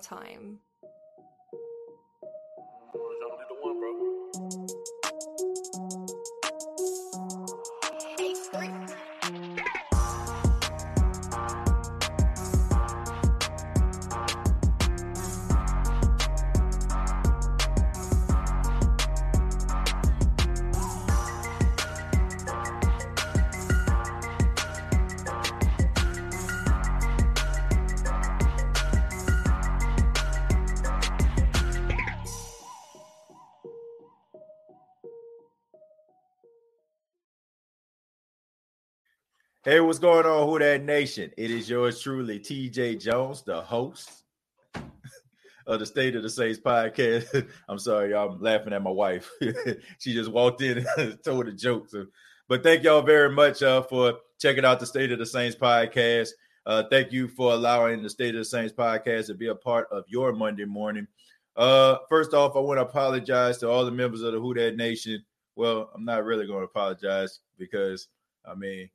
time. Hey, what's going on, Who Dat Nation? It is yours truly, TJ Jones, the host of the State of the Saints podcast. I'm sorry, y'all. I'm laughing at my wife. she just walked in and told a joke. So, but thank y'all very much uh, for checking out the State of the Saints podcast. Uh, thank you for allowing the State of the Saints podcast to be a part of your Monday morning. Uh, first off, I want to apologize to all the members of the Who Dat Nation. Well, I'm not really going to apologize because, I mean,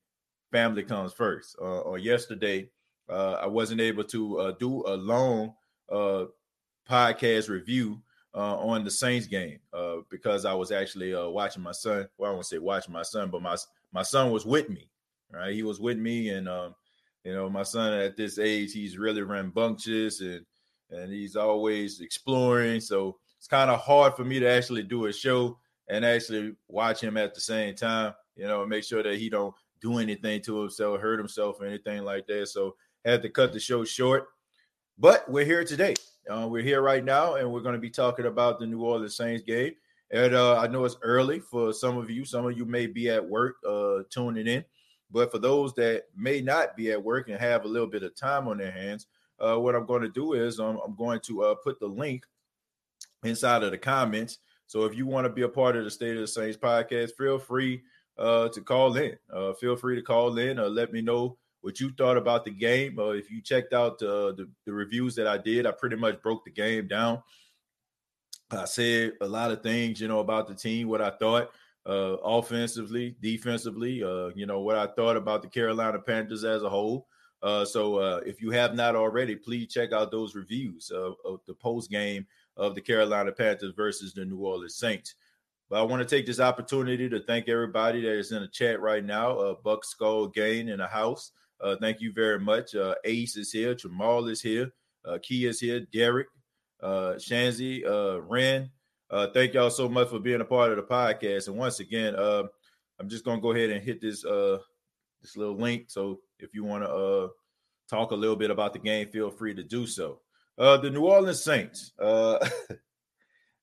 family comes first. Uh, or yesterday, uh, I wasn't able to uh, do a long uh, podcast review uh, on the Saints game uh, because I was actually watching my son. Well, I won't say watching my son, but my my son was with me. Right, he was with me, and um, you know, my son at this age, he's really rambunctious and and he's always exploring. So it's kind of hard for me to actually do a show and actually watch him at the same time. You know, make sure that he don't do anything to himself, hurt himself, or anything like that. So had to cut the show short. But we're here today. Uh, we're here right now, and we're going to be talking about the New Orleans Saints game. And uh, I know it's early for some of you. Some of you may be at work uh, tuning in. But for those that may not be at work and have a little bit of time on their hands, uh, what I'm going to do is I'm going to uh, put the link inside of the comments. So if you want to be a part of the State of the Saints podcast, feel free uh, to call in. Uh, feel free to call in or let me know what you thought about the game. Uh, if you checked out uh, the, the reviews that I did, I pretty much broke the game down. I said a lot of things, you know, about the team, what I thought uh, offensively, defensively, uh, you know, what I thought about the Carolina Panthers as a whole. Uh, so uh, if you have not already, please check out those reviews of, of the post game of the Carolina Panthers versus the New Orleans Saints. But I want to take this opportunity to thank everybody that is in the chat right now. Uh, Buck Skull Gain in the house. Uh, thank you very much. Uh, Ace is here. Jamal is here. Uh, Key is here. Derek, uh, Shanzi, uh, Ren. Uh, thank y'all so much for being a part of the podcast. And once again, uh, I'm just gonna go ahead and hit this uh, this little link. So if you want to uh, talk a little bit about the game, feel free to do so. Uh, the New Orleans Saints. Uh,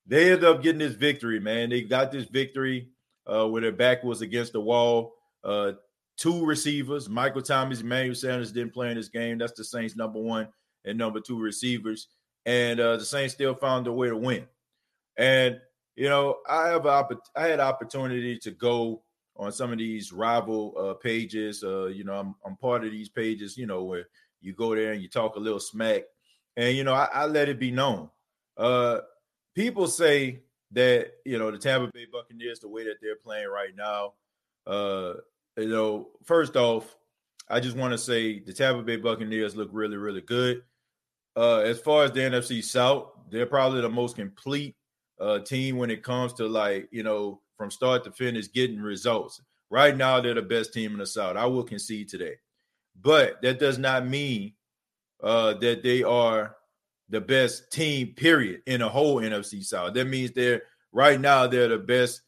they ended up getting this victory, man. They got this victory uh, where their back was against the wall. Uh, two receivers, Michael Thomas, Emmanuel Sanders didn't play in this game. That's the Saints' number one and number two receivers. And uh, the Saints still found a way to win. And you know, I have I had opportunity to go on some of these rival uh, pages. Uh, you know, I'm I'm part of these pages. You know, where you go there and you talk a little smack, and you know, I, I let it be known. Uh, people say that you know the Tampa Bay Buccaneers, the way that they're playing right now, uh, you know, first off, I just want to say the Tampa Bay Buccaneers look really, really good. Uh, as far as the NFC South, they're probably the most complete uh, team when it comes to like you know from start to finish getting results. Right now, they're the best team in the South. I will concede today, but that does not mean uh, that they are the best team, period, in the whole NFC South. That means they're right now they're the best.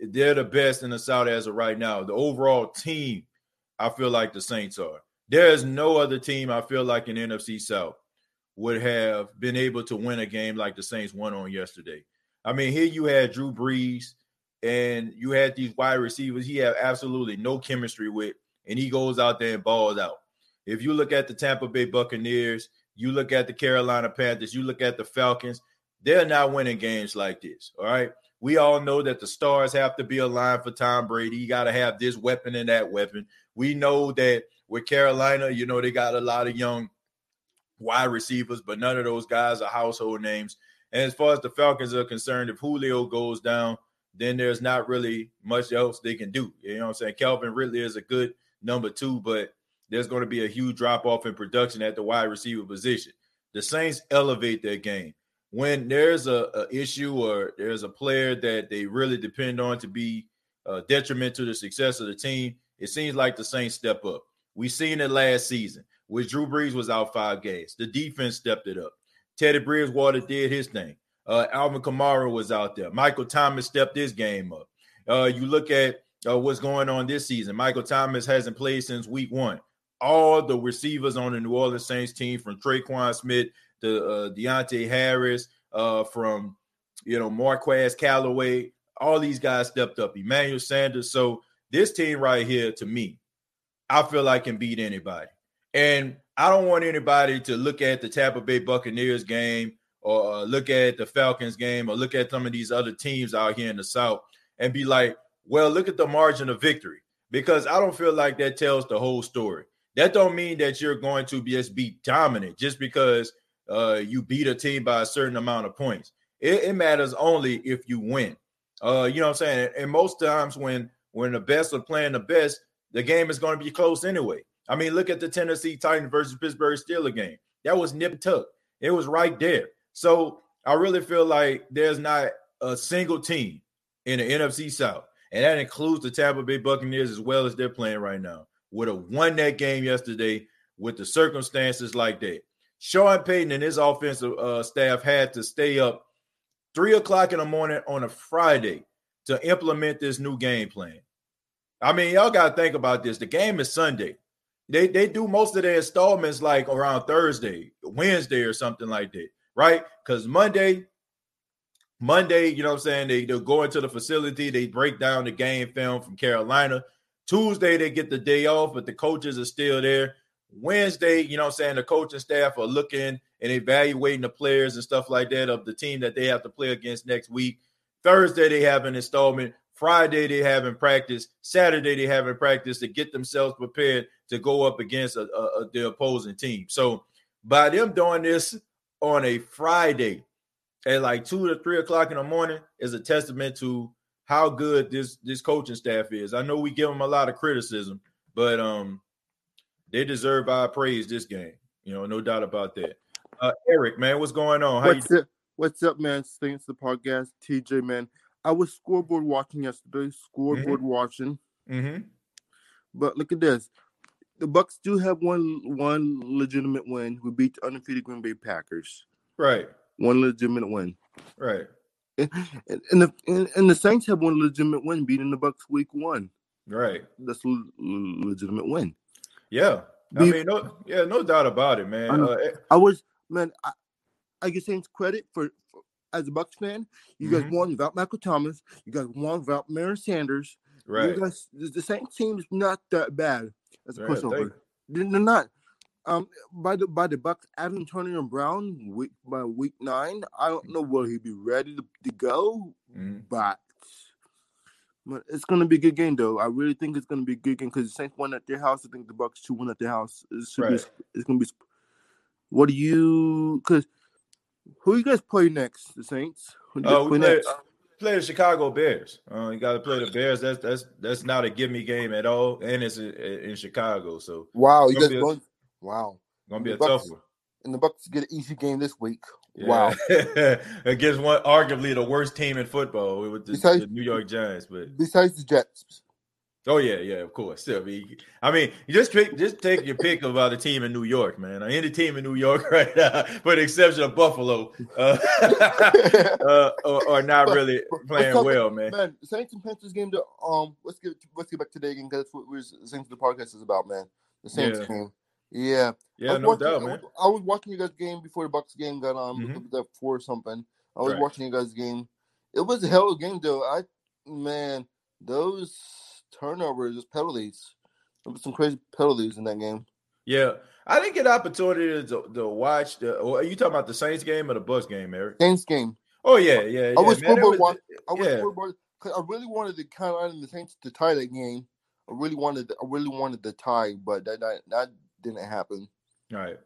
They're the best in the South as of right now. The overall team, I feel like the Saints are. There is no other team I feel like in NFC South would have been able to win a game like the Saints won on yesterday. I mean, here you had Drew Brees and you had these wide receivers he had absolutely no chemistry with, and he goes out there and balls out. If you look at the Tampa Bay Buccaneers, you look at the Carolina Panthers, you look at the Falcons, they're not winning games like this. All right. We all know that the stars have to be aligned for Tom Brady. You got to have this weapon and that weapon. We know that with Carolina, you know, they got a lot of young wide receivers, but none of those guys are household names. And as far as the Falcons are concerned, if Julio goes down, then there's not really much else they can do. You know what I'm saying? Calvin Ridley is a good number two, but there's going to be a huge drop off in production at the wide receiver position. the Saints elevate their game. When there's a, a issue or there's a player that they really depend on to be uh, to the success of the team, it seems like the Saints step up. We seen it last season, which Drew Brees was out five games. The defense stepped it up. Teddy Bridgewater did his thing. Uh, Alvin Kamara was out there. Michael Thomas stepped his game up. Uh, you look at uh, what's going on this season. Michael Thomas hasn't played since week one. All the receivers on the New Orleans Saints team, from Tre'Quan Smith to uh, Deonte Harris, uh, from you know Marquez Callaway, all these guys stepped up. Emmanuel Sanders. So this team right here, to me, I feel like can beat anybody. And I don't want anybody to look at the Tampa Bay Buccaneers game or uh, look at the Falcons game or look at some of these other teams out here in the South and be like, well, look at the margin of victory because I don't feel like that tells the whole story. That don't mean that you're going to be just be dominant just because uh, you beat a team by a certain amount of points. It, it matters only if you win. Uh, you know what I'm saying? And most times when when the best are playing the best, the game is going to be close anyway. I mean, look at the Tennessee Titans versus Pittsburgh Steelers game. That was nip tuck. It was right there. So I really feel like there's not a single team in the NFC South, and that includes the Tampa Bay Buccaneers as well as they're playing right now, would have won that game yesterday with the circumstances like that. Sean Payton and his offensive uh, staff had to stay up three o'clock in the morning on a Friday to implement this new game plan. I mean, y'all got to think about this. The game is Sunday. They they do most of their installments like around Thursday, Wednesday, or something like that, right? Because Monday, Monday, you know what I'm saying? They, they'll go into the facility, they break down the game film from Carolina. Tuesday, they get the day off, but the coaches are still there. Wednesday, you know I'm saying? The coaching staff are looking and evaluating the players and stuff like that of the team that they have to play against next week. Thursday, they have an installment. Friday, they have in practice. Saturday, they have in practice to get themselves prepared to go up against a, a, a, the opposing team. So, by them doing this on a Friday at like two to three o'clock in the morning is a testament to how good this this coaching staff is. I know we give them a lot of criticism, but um, they deserve our praise this game. You know, no doubt about that. Uh, Eric, man, what's going on? How what's you? Up? What's up, man? Thanks the podcast, TJ, man. I was scoreboard watching yesterday. Scoreboard mm-hmm. watching. Mm-hmm. But look at this. The Bucs do have one one legitimate win. We beat the undefeated Green Bay Packers. Right. One legitimate win. Right. And, and the and, and, the Saints have one legitimate win, beating the Bucs week one. Right. That's a legitimate win. Yeah. I mean, no, yeah, no doubt about it, man. I, uh, I was, man. I, I give Saints credit for, for, as a Bucs fan. You mm-hmm. guys won without Michael Thomas. You guys won without Mary Sanders. Right. You guys, the, the Saints team is not that bad as a right, pushover. They're not. Um, by the by the Bucs, Adam Antonio Brown week by week nine, I don't know will he be ready to, to go, mm. but but it's gonna be a good game though. I really think it's gonna be a good game because the Saints won at their house. I think the Bucs should won at their house. It should right. be, it's gonna be. What do you? Because who you guys play next? The Saints. Oh, uh, we play, uh, play, the Chicago Bears. Uh, you got to play the Bears. That's that's that's not a give me game at all, and it's in, in Chicago. So wow, you guys going? Wow. Gonna be a Bucs, tough one. And the Bucs get an easy game this week. Yeah. Wow. Against one arguably the worst team in football with the, besides, the, New York Giants. But besides the Jets. Oh yeah, yeah, of course. I mean, I mean, just pick, just take your pick about a team in New York, man. Any team in New York right now, for the exception of Buffalo, uh, uh, are, are, not really playing well, man. Man, Saints and Panthers game. To, um, let's get let's get back to the game because that's what we're Saints the podcast is about, man. The Saints yeah. game. Yeah. Yeah, no watching, doubt, man. I was watching you guys' game before the Bucs game got on mm-hmm. that four something. I was right. watching you guys' game. It was a hell of a game though. I man, those turnovers, just penalties. There was some crazy penalties in that game. Yeah. I didn't get opportunity to, to watch the are you talking about the Saints game or the Bucs game, Eric? Saints game. Oh yeah, yeah. I was, man, was I was yeah. because I really wanted to count on the Saints to tie that game. I really wanted I really wanted the tie, but that that, that didn't happen. Right.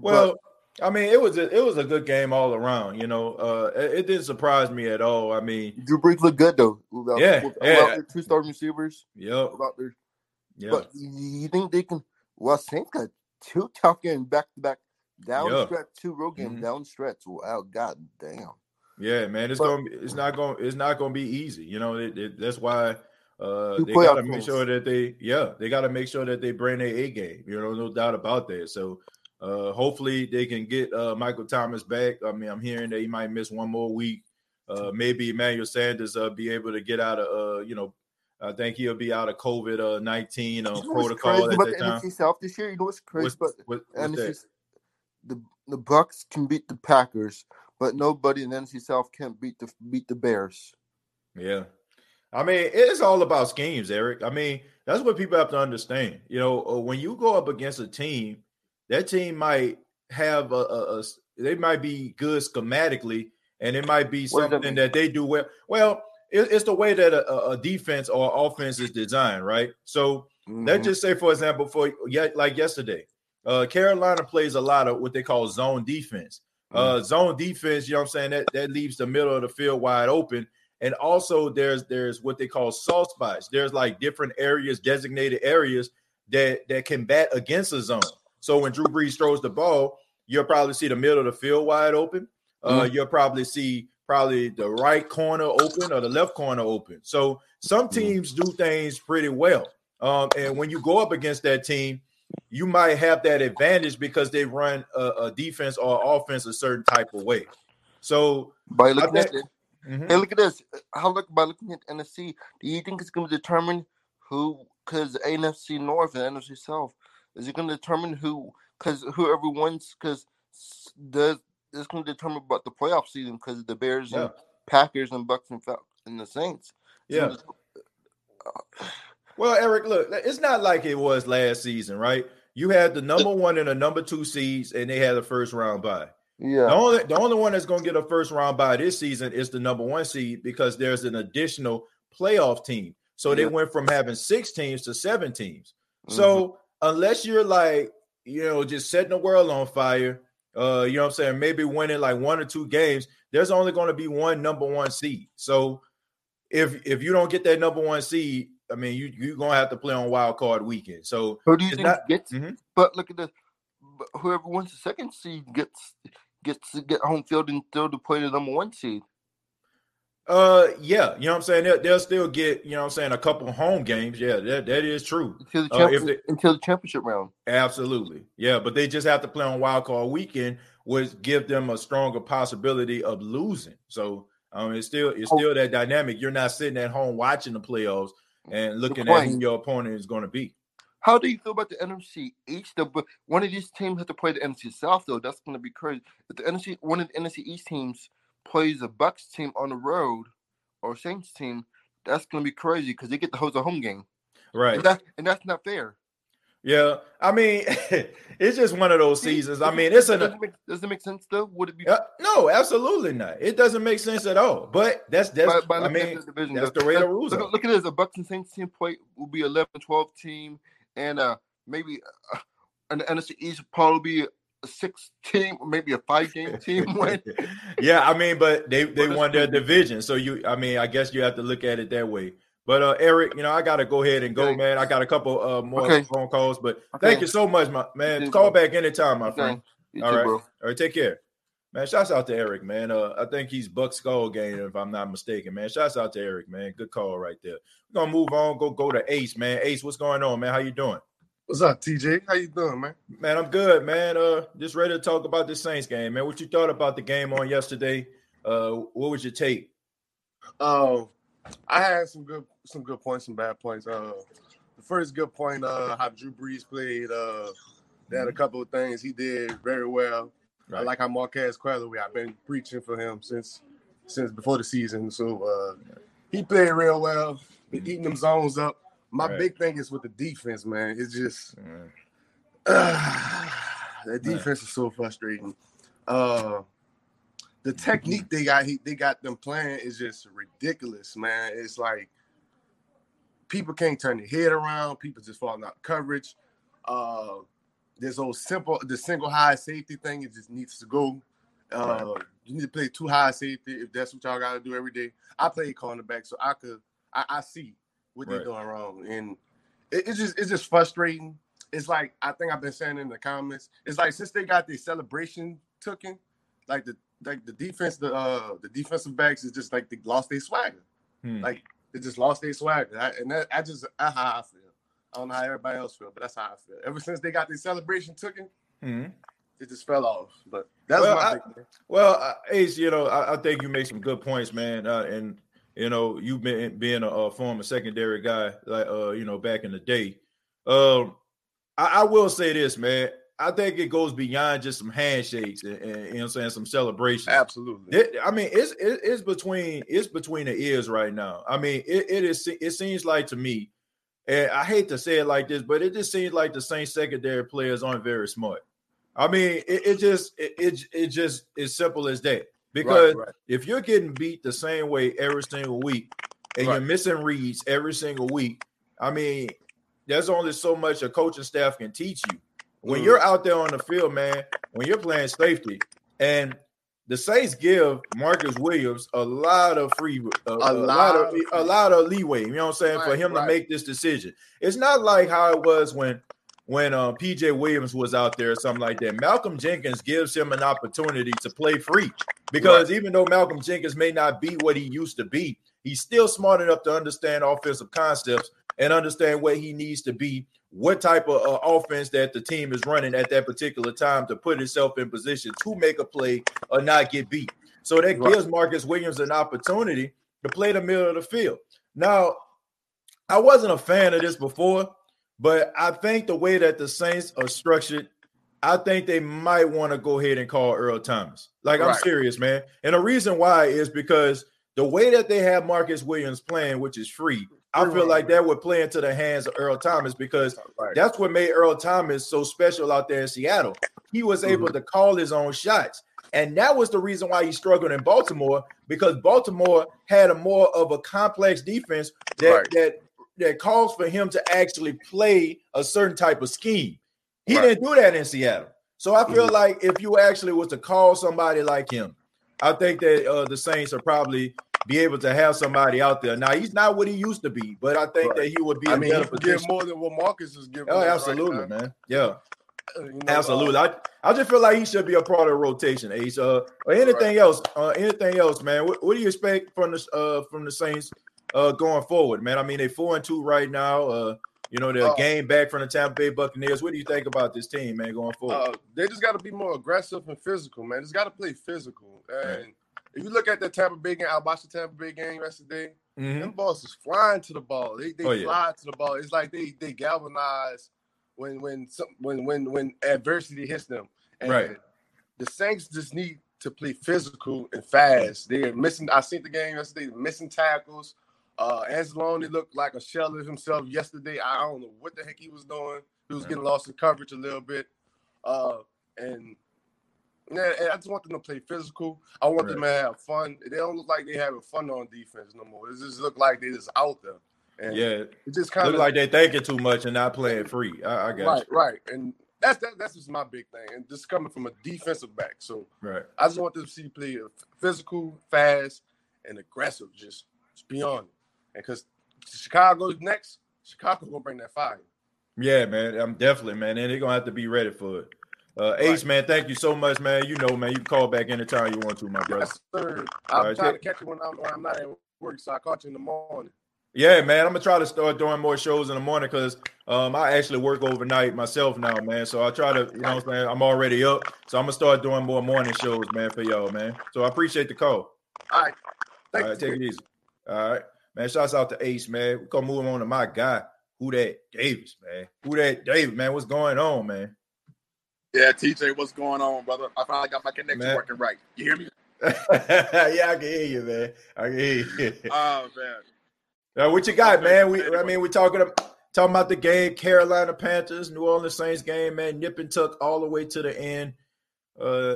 Well, but, I mean, it was a it was a good game all around. You know, uh, it, it didn't surprise me at all. I mean, Drew Brees looked good though. Without, yeah, without yeah. two starting receivers. Yep. About their, yeah. But you think they can? Well, Saints got two tough games back to back down yeah. stretch, two road games mm-hmm. down stretch. Wow, god damn. Yeah, man, it's but, gonna be, it's not gonna it's not gonna be easy. You know, it, it, that's why uh, they gotta make sure that they yeah they gotta make sure that they bring their A game. You know, no doubt about that. So uh, hopefully they can get uh, Michael Thomas back. I mean, I'm hearing that he might miss one more week. Uh, maybe Emmanuel Sanders uh, be able to get out of uh, you know I think he'll be out of COVID uh, 19 uh, you know protocol at that time. NFC South this year, you know what's crazy? What's, but what, what's the the Bucs can beat the Packers, but nobody in NFC South can beat the beat the Bears. Yeah, I mean it's all about schemes, Eric. I mean that's what people have to understand. You know, uh, when you go up against a team, that team might have a, a, a they might be good schematically, and it might be something that, that, they do well. Well, it, it's the way that a, a, defense or offense is designed, right? So mm-hmm. let's just say, for example, for yet like yesterday, uh, Carolina plays a lot of what they call zone defense. Uh, mm-hmm. zone defense, you know what I'm saying? That that leaves the middle of the field wide open. And also there's there's what they call soft spots. There's like different areas, designated areas that that can bat against a zone. So when Drew Brees throws the ball, you'll probably see the middle of the field wide open. Uh, mm-hmm. You'll probably see probably the right corner open or the left corner open. So some mm-hmm. teams do things pretty well. Um, and when you go up against that team, you might have that advantage because they run a, a defense or offense a certain type of way. So by looking at mm-hmm. hey, look at this. How look by looking at NFC, do you think it's going to determine who? Because NFC North and NFC South is it going to determine who? Because whoever wins, because the it's going to determine about the playoff season because the Bears yeah. and Packers and Bucs and Falcons and the Saints. Yeah. well, Eric, look, it's not like it was last season, right? You had the number one and the number two seeds, and they had a first round bye. Yeah. The only the only one that's going to get a first round bye this season is the number one seed because there's an additional playoff team. So yeah. they went from having six teams to seven teams. Mm-hmm. So unless you're like, you know, just setting the world on fire, uh, you know what I'm saying, maybe winning like one or two games, there's only going to be one number one seed. So if if you don't get that number one seed, I mean, you you're gonna have to play on wild card weekend. So who do you think not, gets? Mm-hmm. But look at the whoever wins the second seed gets gets to get home field and still to play the number one seed. Uh, yeah, you know what I'm saying. They'll, they'll, still get, you know what I'm saying, a couple home games. Yeah, that, that is true. Until the, uh, if they, until the championship round. Absolutely, yeah. But they just have to play on wild card weekend, which give them a stronger possibility of losing. So, um, it's still it's oh. still that dynamic. You're not sitting at home watching the playoffs and looking at who your opponent is going to be. How do you feel about the NFC East? The, one of these teams have to play the NFC South, though. That's going to be crazy. If the NFC, one of the NFC East teams plays a Bucs team on the road or Saints team, that's going to be crazy because they get to host a home game. Right. And, that, and that's not fair. Yeah, I mean, it's just one of those seasons. I mean, it's a does, does it make sense though? Would it be? Uh, no, absolutely not. It doesn't make sense at all. But that's that's. By, by I mean, the division, that's the way the rules look, are. Look at this: a Bucs and Saints team play will be 11-12 team, and uh maybe uh, an NFC East probably be a six team, maybe a five game team win. yeah, I mean, but they they won their division, so you, I mean, I guess you have to look at it that way. But uh, Eric, you know, I gotta go ahead and go, okay. man. I got a couple uh, more okay. phone calls, but okay. thank you so much, my man. Call back anytime, my friend. All right, all right, take care. Man, shouts out to Eric, man. Uh, I think he's Buck's goal game, if I'm not mistaken, man. Shouts out to Eric, man. Good call right there. We're gonna move on, go go to Ace, man. Ace, what's going on, man? How you doing? What's up, TJ? How you doing, man? Man, I'm good, man. Uh, just ready to talk about this Saints game, man. What you thought about the game on yesterday? Uh, what was your take? Oh, uh, I had some good, some good points, some bad points. Uh, the first good point, uh, how Drew Brees played. Uh, they had a mm-hmm. couple of things he did very well. Right. I like how Marquez Callaway. I've been preaching for him since since before the season. So uh, he played real well. Been eating them zones up. My right. big thing is with the defense, man. It's just uh, that defense is so frustrating. Uh, the technique they got, they got them playing is just ridiculous, man. It's like people can't turn their head around. People just falling out coverage. Uh, this old simple, the single high safety thing, it just needs to go. Uh, right. You need to play two high safety if that's what y'all got to do every day. I play cornerback, so I could, I, I see what right. they're doing wrong, and it, it's just it's just frustrating. it's like I think I've been saying in the comments. It's like since they got the celebration taken, like the like the defense, the uh the defensive backs is just like they lost their swagger. Hmm. Like they just lost their swagger. I, and that, I just how I feel. I don't know how everybody else feel, but that's how I feel. Ever since they got the celebration taken, hmm it just fell off. But that's well, my I, well, uh, Ace, you know, I, I, think you made some good points, man. Uh, and you know, you've been being a, a, former secondary guy, like uh, you know, back in the day. Um, I, I, will say this, man. I think it goes beyond just some handshakes and, and you know I'm saying some celebrations. Absolutely. It, I mean, it's it, it's between it's between the ears right now. I mean, it, it is it seems like to me, and I hate to say it like this, but it just seems like the same secondary players aren't very smart. I mean, it, it just it, it, it just is simple as that. Because right, right. if you're getting beat the same way every single week and right. you're missing reads every single week, I mean, there's only so much a coaching staff can teach you. When mm. you're out there on the field, man, when you're playing safety, and the Saints give Marcus Williams a lot of free, uh, a, a, lot, of, a lot of leeway. You know what I'm saying for him to make this decision. It's not like how it was when when uh, PJ Williams was out there or something like that. Malcolm Jenkins gives him an opportunity to play free because right. even though Malcolm Jenkins may not be what he used to be, he's still smart enough to understand offensive concepts and understand what he needs to be, what type of uh, offense that the team is running at that particular time to put itself in position to make a play or not get beat. So that right. gives Marcus Williams an opportunity to play the middle of the field. Now, I wasn't a fan of this before but I think the way that the Saints are structured, I think they might want to go ahead and call Earl Thomas. Like right. I'm serious, man. And the reason why is because the way that they have Marcus Williams playing, which is free, I feel like that would play into the hands of Earl Thomas because right. that's what made Earl Thomas so special out there in Seattle. He was mm-hmm. able to call his own shots. And that was the reason why he struggled in Baltimore because Baltimore had a more of a complex defense that, right. that that calls for him to actually play a certain type of scheme. He didn't do that in Seattle. So I feel mm-hmm. like if you actually was to call somebody like him, I think that uh, the Saints are probably be able to have somebody out there. Now he's not what he used to be, but I think right. that he would be. I mean, he give more than what Marcus is giving. Oh, absolutely, right man. Yeah. Uh, you know, Absolutely. Uh, I, I just feel like he should be a part of the rotation, Ace. Uh, or anything right. else. Uh, anything else, man. What, what, do you expect from the uh from the Saints uh, going forward, man? I mean, they four and two right now. Uh, you know, they're uh, game back from the Tampa Bay Buccaneers. What do you think about this team, man, going forward? Uh, they just got to be more aggressive and physical, man. Just got to play physical. And right. If you look at the Tampa Bay game, I watched the Tampa Bay game yesterday. Mm-hmm. Them balls is flying to the ball. They they oh, fly yeah. to the ball. It's like they they galvanize when when some, when when when adversity hits them. And right. The Saints just need to play physical and fast. They're missing. I seen the game yesterday. Missing tackles. Uh, Anzalone looked like a shell of himself yesterday. I don't know what the heck he was doing. He was getting lost in coverage a little bit. Uh, and yeah, I just want them to play physical. I want right. them to have fun. They don't look like they having fun on defense no more. It just look like they just out there. And yeah, it just kind of like they're thinking too much and not playing free. I, I got right, you. right, and that's that, that's just my big thing. And just coming from a defensive back, so right, I just want them to see play physical, fast, and aggressive. Just, just beyond and because Chicago's next, Chicago gonna bring that fire. Yeah, man. I'm definitely, man. And they're gonna have to be ready for it. Uh, right. Ace, man, thank you so much, man. You know, man, you can call back anytime you want to, my brother. Yes, sir. I'm right, trying to catch you when I'm, when I'm not at work, so I caught you in the morning. Yeah, man, I'm gonna try to start doing more shows in the morning because um, I actually work overnight myself now, man. So I try to, you know, what I'm saying I'm already up, so I'm gonna start doing more morning shows, man, for y'all, man. So I appreciate the call. All right, Thank all right, take it easy. All right. Man, shouts out to Ace, man. We're gonna move on to my guy, who that Davis, man. Who that Davis, man? What's going on, man? Yeah, TJ, what's going on, brother? I finally got my connection man. working right. You hear me? yeah, I can hear you, man. I can hear you. Oh man. Now, what you got, man? We, I mean, we're talking talking about the game, Carolina Panthers, New Orleans Saints game, man. Nip and tuck all the way to the end. Uh,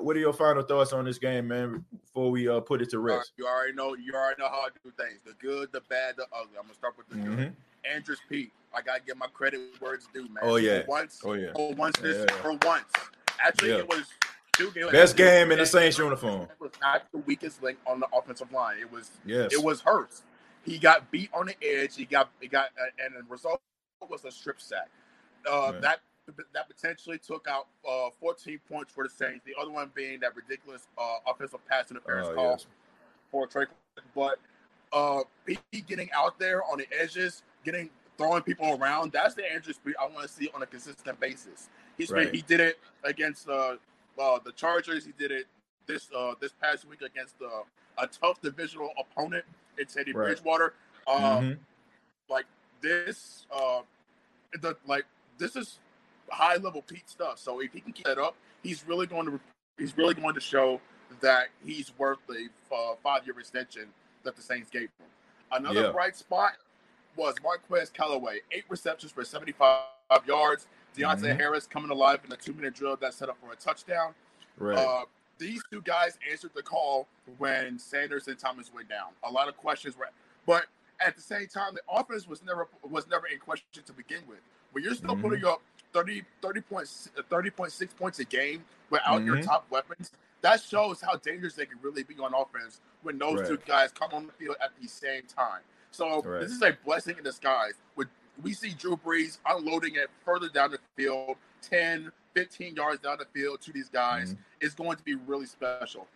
what are your final thoughts on this game, man? Before we uh put it to rest, you already know. You already know how I do things: the good, the bad, the ugly. I'm gonna start with the mm-hmm. good. Andrus Peat, I gotta give my credit where it's due, man. Oh yeah. For once, oh yeah. For once, this yeah. for once. Actually, yeah. it was Best game in the Saints uniform. It was not the weakest link on the offensive line. It was. Yes. It was Hurst. He got beat on the edge. He got. He got. Uh, and the result was a strip sack. uh, right. that that potentially took out uh, 14 points for the Saints. The other one being that ridiculous uh, offensive pass interference oh, call yes. for Trey. But uh, he getting out there on the edges, getting throwing people around. That's the Andrus Peat I want to see on a consistent basis. He's right. he did it against uh, uh, the Chargers. He did it this uh, this past week against uh, a tough divisional opponent in Teddy right. Bridgewater. Um, mm-hmm. Like this, uh, the like this is high level Peat stuff. So if he can keep that up, he's really going to he's really going to show that he's worth the uh, five year extension that the Saints gave him. Another yeah. bright spot was Marquez Callaway, eight receptions for 75 yards. Deonte mm-hmm. Harris coming alive in a two minute drill that set up for a touchdown. Right. Uh, these two guys answered the call when Sanders and Thomas went down. A lot of questions were, but at the same time, the offense was never was never in question to begin with. When you're still mm-hmm. putting up 30, 30 points, 30.6 points a game without mm-hmm. your top weapons, that shows how dangerous they can really be on offense when those right. two guys come on the field at the same time. So right. this is a blessing in disguise. With we see Drew Brees unloading it further down the field, 10, 15 yards down the field to these guys mm-hmm. is going to be really special.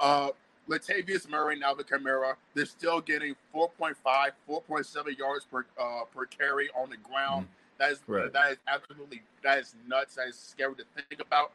Uh, Latavius Murray and Alvin Kamara, they're still getting 4.5, 4.7 yards per uh, per carry on the ground. Mm-hmm. That is right. that is absolutely that is nuts. That is scary to think about.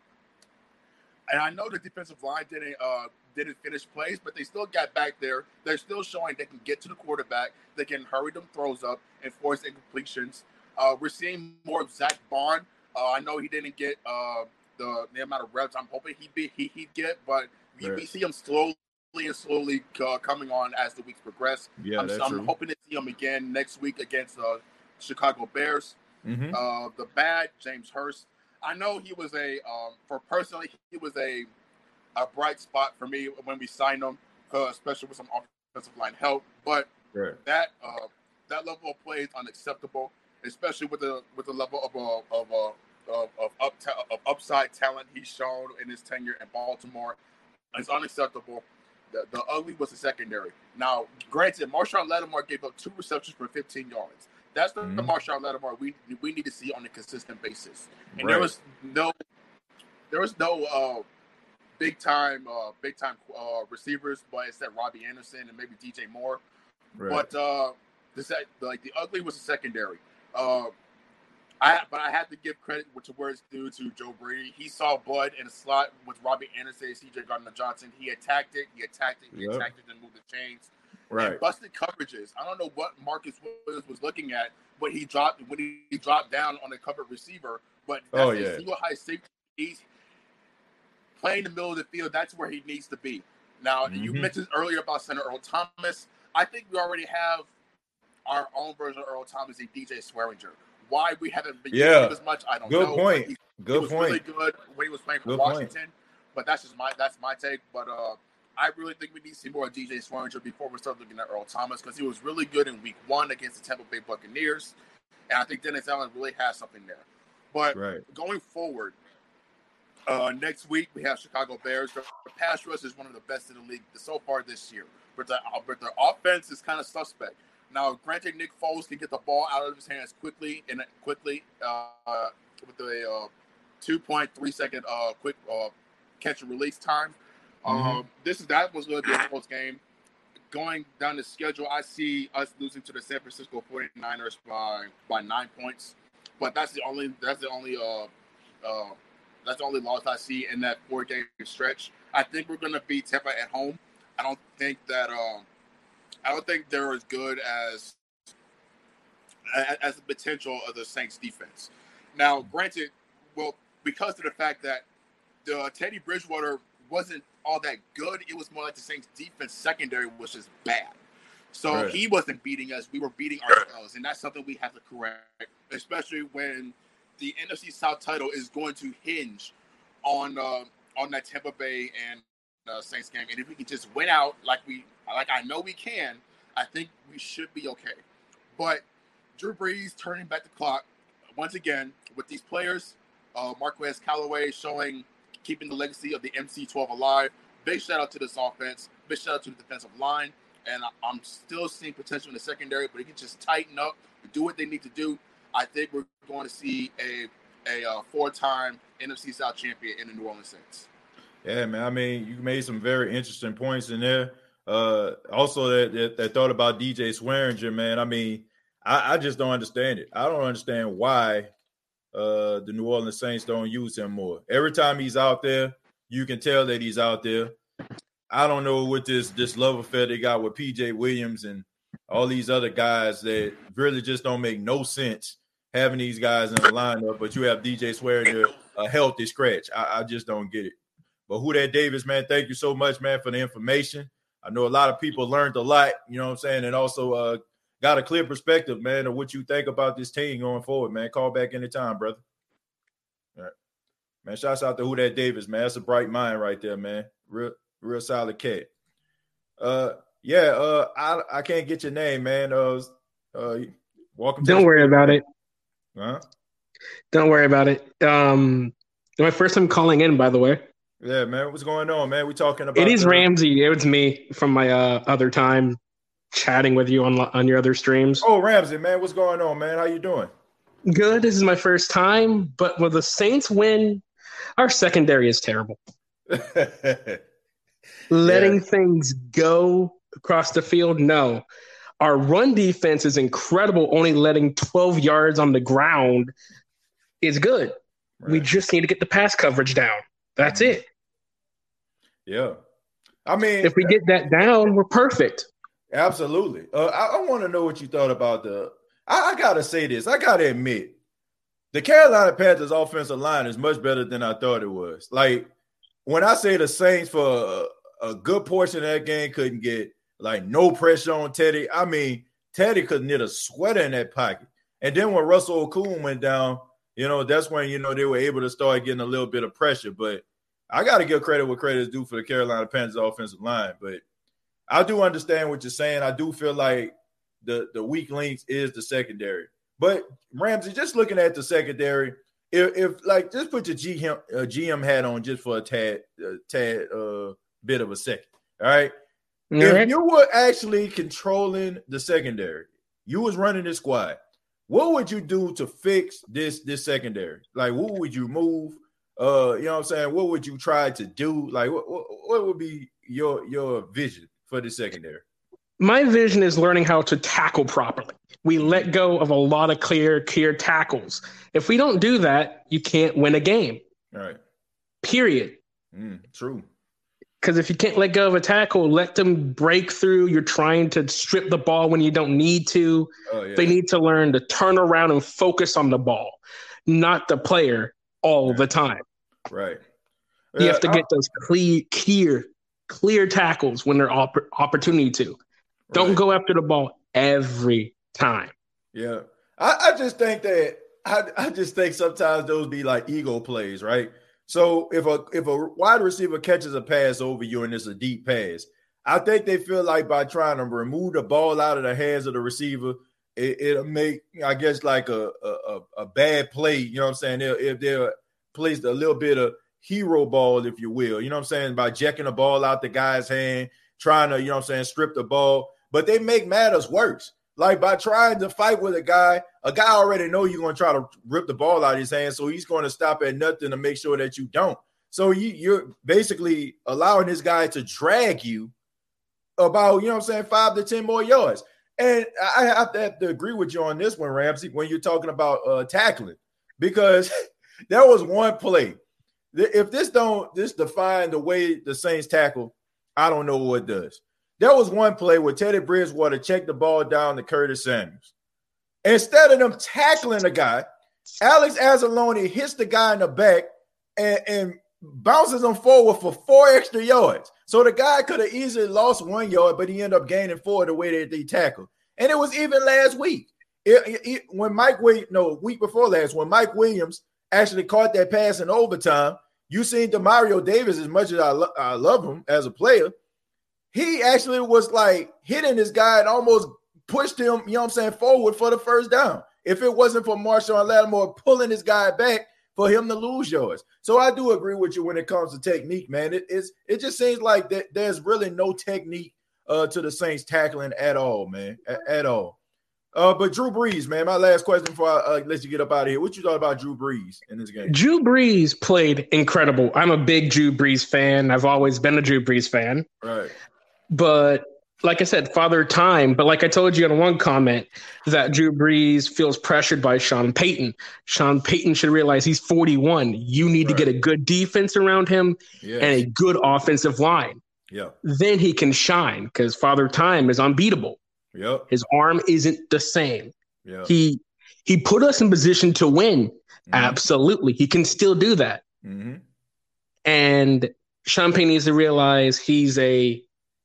And I know the defensive line didn't uh, didn't finish plays, but they still got back there. They're still showing they can get to the quarterback. They can hurry them throws up and force incompletions. Uh, we're seeing more of Zach Baun. Uh, I know he didn't get uh, the, the amount of reps I'm hoping he'd be he, would get, but we, right. we, see him slowly and slowly uh, coming on as the weeks progress. Yeah, I'm, I'm hoping to see him again next week against uh, Chicago Bears. Mm-hmm. Uh, the bad James Hurst. I know he was a um, for personally he was a a bright spot for me when we signed him, uh, especially with some offensive line help. But right. that uh, that level of play is unacceptable, especially with the with the level of uh, of uh, of, of, up of upside talent he's shown in his tenure in Baltimore. It's unacceptable. The, the ugly was the secondary. Now, granted, Marshon Lattimore gave up two receptions for 15 yards. That's the, mm-hmm. the Marshon Lattimore we we need to see on a consistent basis. And right. there was no there was no uh, big time, uh, big time uh, receivers, but it's that Robbie Anderson and maybe DJ Moore. Right. But uh, this like the ugly was the secondary. Uh, I but I have to give credit to where it's due to Joe Brady. He saw blood in a slot with Robbie Anderson, C.J. Gardner Johnson. He attacked it. He attacked it. He yep. attacked it and moved the chains. Right. And busted coverages. I don't know what Marcus Williams was looking at, but he dropped when he, dropped down on a covered receiver. But that's oh, yeah. a single high safety. He's, playing the middle of the field, that's where he needs to be. Now, mm-hmm. you mentioned earlier about Senator Earl Thomas. I think we already have our own version of Earl Thomas and DJ Swearinger. Why we haven't been yeah. as much, I don't know. good know. Point. He, good he was point. Really good when he was playing for good Washington. Point. But that's just my that's my take. But uh, I really think we need to see more of DJ Swearinger before we start looking at Earl Thomas because he was really good in Week One against the Tampa Bay Buccaneers, and I think Dennis Allen really has something there. But right. going forward, uh, next week we have Chicago Bears. The pass rush is one of the best in the league so far this year, but the uh, but their offense is kind of suspect. Now, granted, Nick Foles can get the ball out of his hands quickly and quickly uh, with a uh, 2.3 second uh, quick uh, catch and release time. Mm-hmm. Um, this is that was going to be a close game. Going down the schedule, I see us losing to the San Francisco 49ers by by nine points, but that's the only that's the only uh, uh, that's the only loss I see in that four game stretch. I think we're going to beat Tampa at home. I don't think that um, I don't think they're as good as as the potential of the Saints defense. Now, granted, well, because of the fact that the Teddy Bridgewater wasn't all that good, it was more like the Saints defense secondary was just bad. So right. he wasn't beating us; we were beating ourselves, and that's something we have to correct, especially when the NFC South title is going to hinge on uh, on that Tampa Bay and uh, Saints game. And if we can just win out like we like I know we can, I think we should be okay. But Drew Brees turning back the clock once again with these players, uh, Marquez Callaway showing keeping the legacy of the MC12 alive. Big shout out to this offense. Big shout out to the defensive line. And I'm still seeing potential in the secondary, but they can just tighten up, do what they need to do I think we're going to see a a uh, four-time NFC South champion in the New Orleans Saints. Yeah, man. I mean, you made some very interesting points in there. Uh, also, that, that, that thought about DJ Swearinger, man. I mean, I, I, just don't understand it. I don't understand why uh, the New Orleans Saints don't use him more. Every time he's out there, you can tell that he's out there. I don't know what this this love affair they got with PJ Williams and all these other guys that really just don't make no sense having these guys in the lineup, but you have DJ Swearinger a healthy scratch. I, I just don't get it. But who that Davis, man, thank you so much, man, for the information. I know a lot of people learned a lot, you know what I'm saying, and also uh, got a clear perspective, man, of what you think about this team going forward, man. Call back anytime, brother. All right. Man, shouts out to who that Davis, man. That's a bright mind right there, man. Real, real solid cat. Uh yeah, uh I I can't get your name, man. Uh uh welcome Don't worry about it. Huh? Don't worry about it. Um my first time calling in, by the way. Yeah, man. What's going on, man? We talking about It is the- Ramsey. It was me from my uh other time chatting with you on on your other streams. Oh, Ramsey, man, what's going on, man? How you doing? Good. This is my first time, but when the Saints win, our secondary is terrible. Letting yeah. things go across the field, no. Our run defense is incredible. Only letting 12 yards on the ground is good. Right. We just need to get the pass coverage down. That's mm-hmm. it. Yeah. I mean, if we get that down, we're perfect. Absolutely. Uh, I, I want to know what you thought about the. I, I got to say this. I got to admit, the Carolina Panthers offensive line is much better than I thought it was. Like when I say the Saints for a, a good portion of that game couldn't get like no pressure on Teddy. I mean, Teddy could knit a sweater in that pocket. And then when Russell Okung went down, you know, that's when you know they were able to start getting a little bit of pressure. But I got to give credit where credit is due for the Carolina Panthers offensive line. But I do understand what you're saying. I do feel like the the weak links is the secondary. But Ramsey, just looking at the secondary, if, if like just put your GM uh, GM hat on just for a tad uh, tad uh, bit of a second. All right. If you were actually controlling the secondary, you was running the squad. What would you do to fix this this secondary? Like, what would you move? Uh, you know what I'm saying? What would you try to do? Like, what, what, what would be your your vision? for the secondary? My vision is learning how to tackle properly. We let go of a lot of clear, clear tackles. If we don't do that, you can't win a game. All right. Period. Mm, true. Because if you can't let go of a tackle, let them break through. You're trying to strip the ball when you don't need to. Oh, yeah. They need to learn to turn around and focus on the ball, not the player all right. the time. Right. You have to uh, get those clear, clear, clear tackles when they're opp- opportunity to. Right. Don't go after the ball every time. Yeah. I, I just think that I, I just think sometimes those be like ego plays, right? So if a if a wide receiver catches a pass over you and it's a deep pass, I think they feel like by trying to remove the ball out of the hands of the receiver, it, will make I guess like a, a a bad play. You know what I'm saying? They'll, if they're placed a little bit of hero ball, if you will. You know what I'm saying? By jacking the ball out the guy's hand, trying to, you know what I'm saying, strip the ball. But they make matters worse. Like by trying to fight with a guy, a guy already know you're going to try to rip the ball out of his hand, so he's going to stop at nothing to make sure that you don't. So you, you're basically allowing this guy to drag you about, you know what I'm saying, five to ten more yards. And I have to, have to agree with you on this one, Ramsey, when you're talking about uh, tackling, because there was one play if this don't this define the way the Saints tackle, I don't know what does. There was one play where Teddy Bridgewater checked the ball down to Curtis Samuels. Instead of them tackling the guy, Alex Anzalone hits the guy in the back and, and bounces him forward for four extra yards. So the guy could have easily lost one yard, but he ended up gaining four the way that they tackled. And it was even last week. It, it, when Mike Williams, no, week before last, when Mike Williams actually caught that pass in overtime, you seen Demario Davis as much as I, lo- I love him as a player. He actually was like hitting this guy and almost pushed him, you know what I'm saying, forward for the first down. If it wasn't for Marshon Lattimore pulling this guy back for him to lose yours. So I do agree with you when it comes to technique, man. It, it's it just seems like that there's really no technique uh, to the Saints tackling at all, man, at, at all. Uh, but Drew Brees, man, my last question before I uh, let you get up out of here. What you thought about Drew Brees in this game? Drew Brees played incredible. I'm a big Drew Brees fan. I've always been a Drew Brees fan. Right. But like I said, father time. But like I told you in one comment, that Drew Brees feels pressured by Sean Payton. Sean Payton should realize he's 41. You need right. to get a good defense around him yes. and a good offensive line. Yeah. Then he can shine because father time is unbeatable. Yep. His arm isn't the same. Yeah. He he put us in position to win. Mm-hmm. Absolutely. He can still do that. Mm-hmm. And Sean Payton needs to realize he's a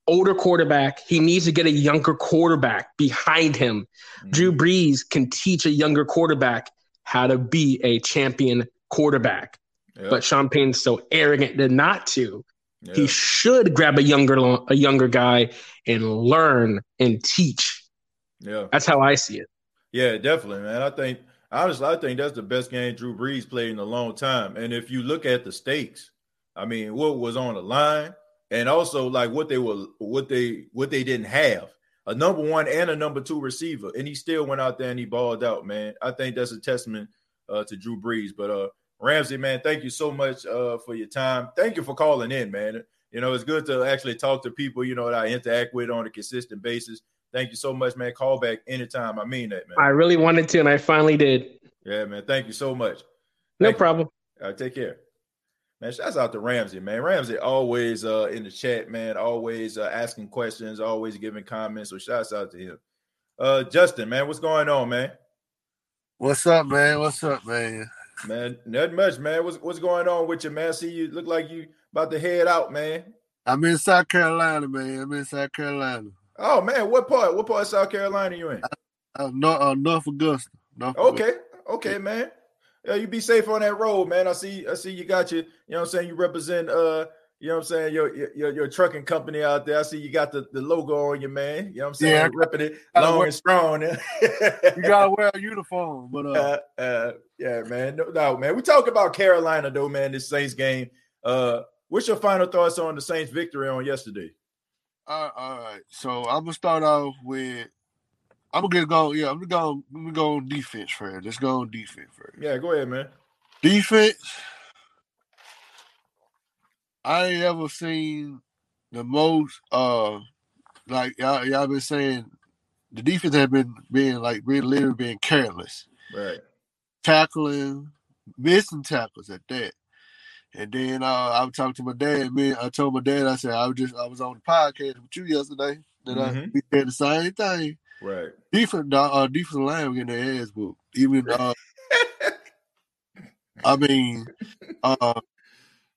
older quarterback. He needs to get a younger quarterback behind him. Mm-hmm. Drew Brees can teach a younger quarterback how to be a champion quarterback. Yep. But Sean Payton's so arrogant to not to. Yeah. He should grab a younger a younger guy and learn and teach. Yeah, that's how I see it. Yeah, definitely, man. I think honestly, I think that's the best game Drew Brees played in a long time. And if you look at the stakes, I mean, what was on the line, and also like what they were, what they what they didn't have a number one and a number two receiver, and he still went out there and he balled out, man. I think that's a testament uh, to Drew Brees. But uh, Ramsey, man, thank you so much uh, for your time. Thank you for calling in, man. You know, it's good to actually talk to people, you know, that I interact with on a consistent basis. Thank you so much, man. Call back anytime. I mean that, man. I really wanted to, and I finally did. Yeah, man. Thank you so much. no problem. All right, take care. Man, shouts out to Ramsey, man. Ramsey always uh, in the chat, man. Always uh, asking questions, always giving comments. So shouts out to him. Uh, Justin, man, what's going on, man? What's up, man? What's up, man? Man, not much, man. What's what's going on with you, man? See you look like you about to head out, man. I'm in South Carolina, man. I'm in South Carolina. Oh man, what part? What part of South Carolina you in? Uh, North, uh, North Augusta. North okay, Augusta. okay, man. Yeah, you be safe on that road, man. I see. I see you got your. You know what I'm saying. You represent. Uh, you know what I'm saying? Your your your trucking company out there. I see you got the, the logo on your man. You know what I'm saying? Yeah, ripping it long wear, and strong. you gotta wear a uniform, but uh, uh, uh yeah, man. No, no, man. We talk about Carolina though, man. This Saints game. Uh, what's your final thoughts on the Saints' victory on yesterday? Uh, all right. So I'm gonna start off with. I'm gonna get go. Yeah, I'm gonna go. I'm gonna go on defense first. Let's go on defense first. Yeah, go ahead, man. Defense. I ain't ever seen the most uh like y'all, y'all been saying the defense have been being like really literally being careless. Right. Tackling, missing tackles at that. And then uh, I was talking to my dad. Me, I told my dad, I said I was just I was on the podcast with you yesterday. That mm-hmm. I we said the same thing. Right. Defense, uh, defensive line getting their ass whooped. Even uh, I mean, uh,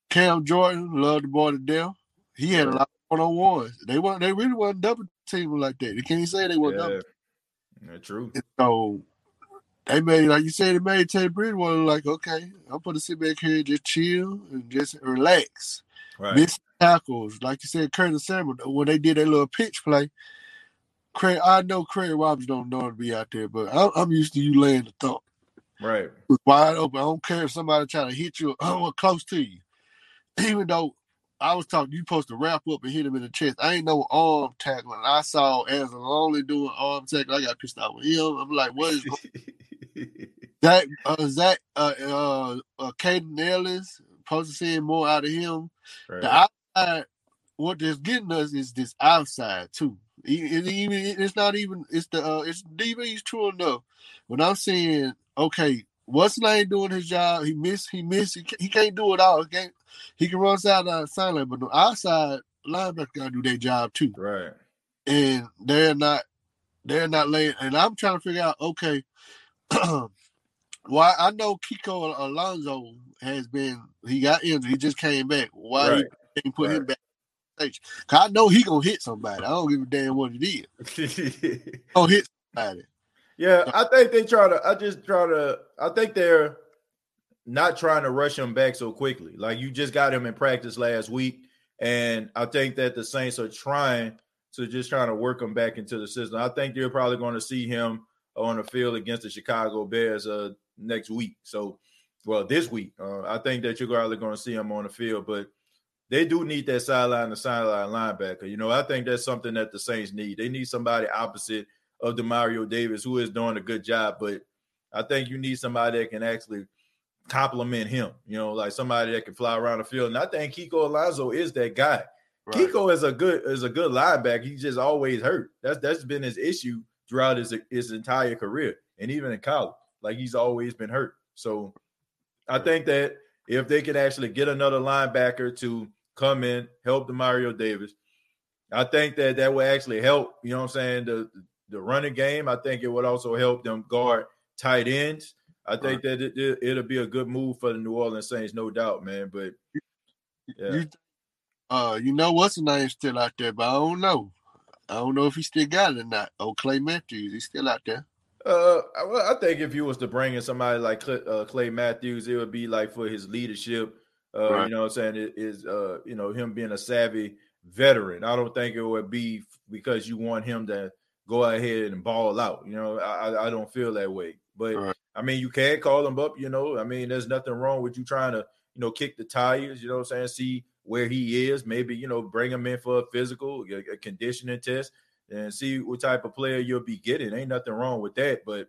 Cam Jordan loved the boy to death. He had a lot of one on ones. They weren't. They really wasn't double teaming like that. You can't say they were yeah. double. Yeah, true. And so they made, like you said, it made Teddy Bridgewater like, okay, I'm gonna sit back here and just chill and just relax. Right. Miss tackles, like you said, Curtis Samuel when they did that little pitch play. Craig, I know Craig Roberts don't know to be out there, but I'm, I'm used to you laying the thump. Right. Wide open. I don't care if somebody trying to hit you or close to you. even though I was talking, you supposed to wrap up and hit him in the chest. I ain't no arm tackling. I saw as only doing arm tackle. I got pissed off with him. I'm like, what is that? Uh, Zack, uh, uh, uh, Kaden Elliss supposed to see more out of him. Right. The outside, what they're getting us is this outside too. It, even it's not even it's the uh, it's DB's true enough. When I'm saying okay, what's Lane doing his job? He missed. He missed. He, he can't do it all. He can't he can run side on silent, but the outside linebacker gotta do their job too. Right. And they're not they're not laying and I'm trying to figure out, okay, why I know Kiko Alonso has been he got injured, he just came back. Why right. he didn't put right. him back Cause I know he gonna hit somebody. I don't give a damn what it is. oh hit somebody. Yeah, I think they try to I just try to I think they're not trying to rush him back so quickly. Like you just got him in practice last week, and I think that the Saints are trying to just trying to work him back into the system. I think you're probably going to see him on the field against the Chicago Bears uh, next week. So, well, this week, uh, I think that you're probably going to see him on the field, but they do need that sideline to sideline linebacker. You know, I think that's something that the Saints need. They need somebody opposite of Demario Davis, who is doing a good job. But I think you need somebody that can actually compliment him. You know, like somebody that can fly around the field. And I think Kiko Alonso is that guy. Right. Kiko is a good is a good linebacker. He's just always hurt. That's that's been his issue throughout his his entire career, and even in college, like he's always been hurt. So I think that if they could actually get another linebacker to come in, help Demario Davis, I think that that would actually help. You know what I'm saying? The the running game. I think it would also help them guard tight ends. I think that it, it, will be a good move for the New Orleans Saints, no doubt, man. But yeah. you, uh, you know what's the name still out there, but I don't know. I don't know if he still got it or not. Oh, Clay Matthews, he's still out there. Uh, well, I think if you was to bring in somebody like Clay, uh, Clay Matthews, it would be like for his leadership. Uh, right. you know what I'm saying? It is uh, you know, him being a savvy veteran. I don't think it would be because you want him to go ahead and ball out. You know, I I don't feel that way. But right. I mean, you can call him up. You know, I mean, there's nothing wrong with you trying to you know kick the tires. You know what I'm saying? See where he is. Maybe you know bring him in for a physical, a conditioning test, and see what type of player you'll be getting. Ain't nothing wrong with that, but.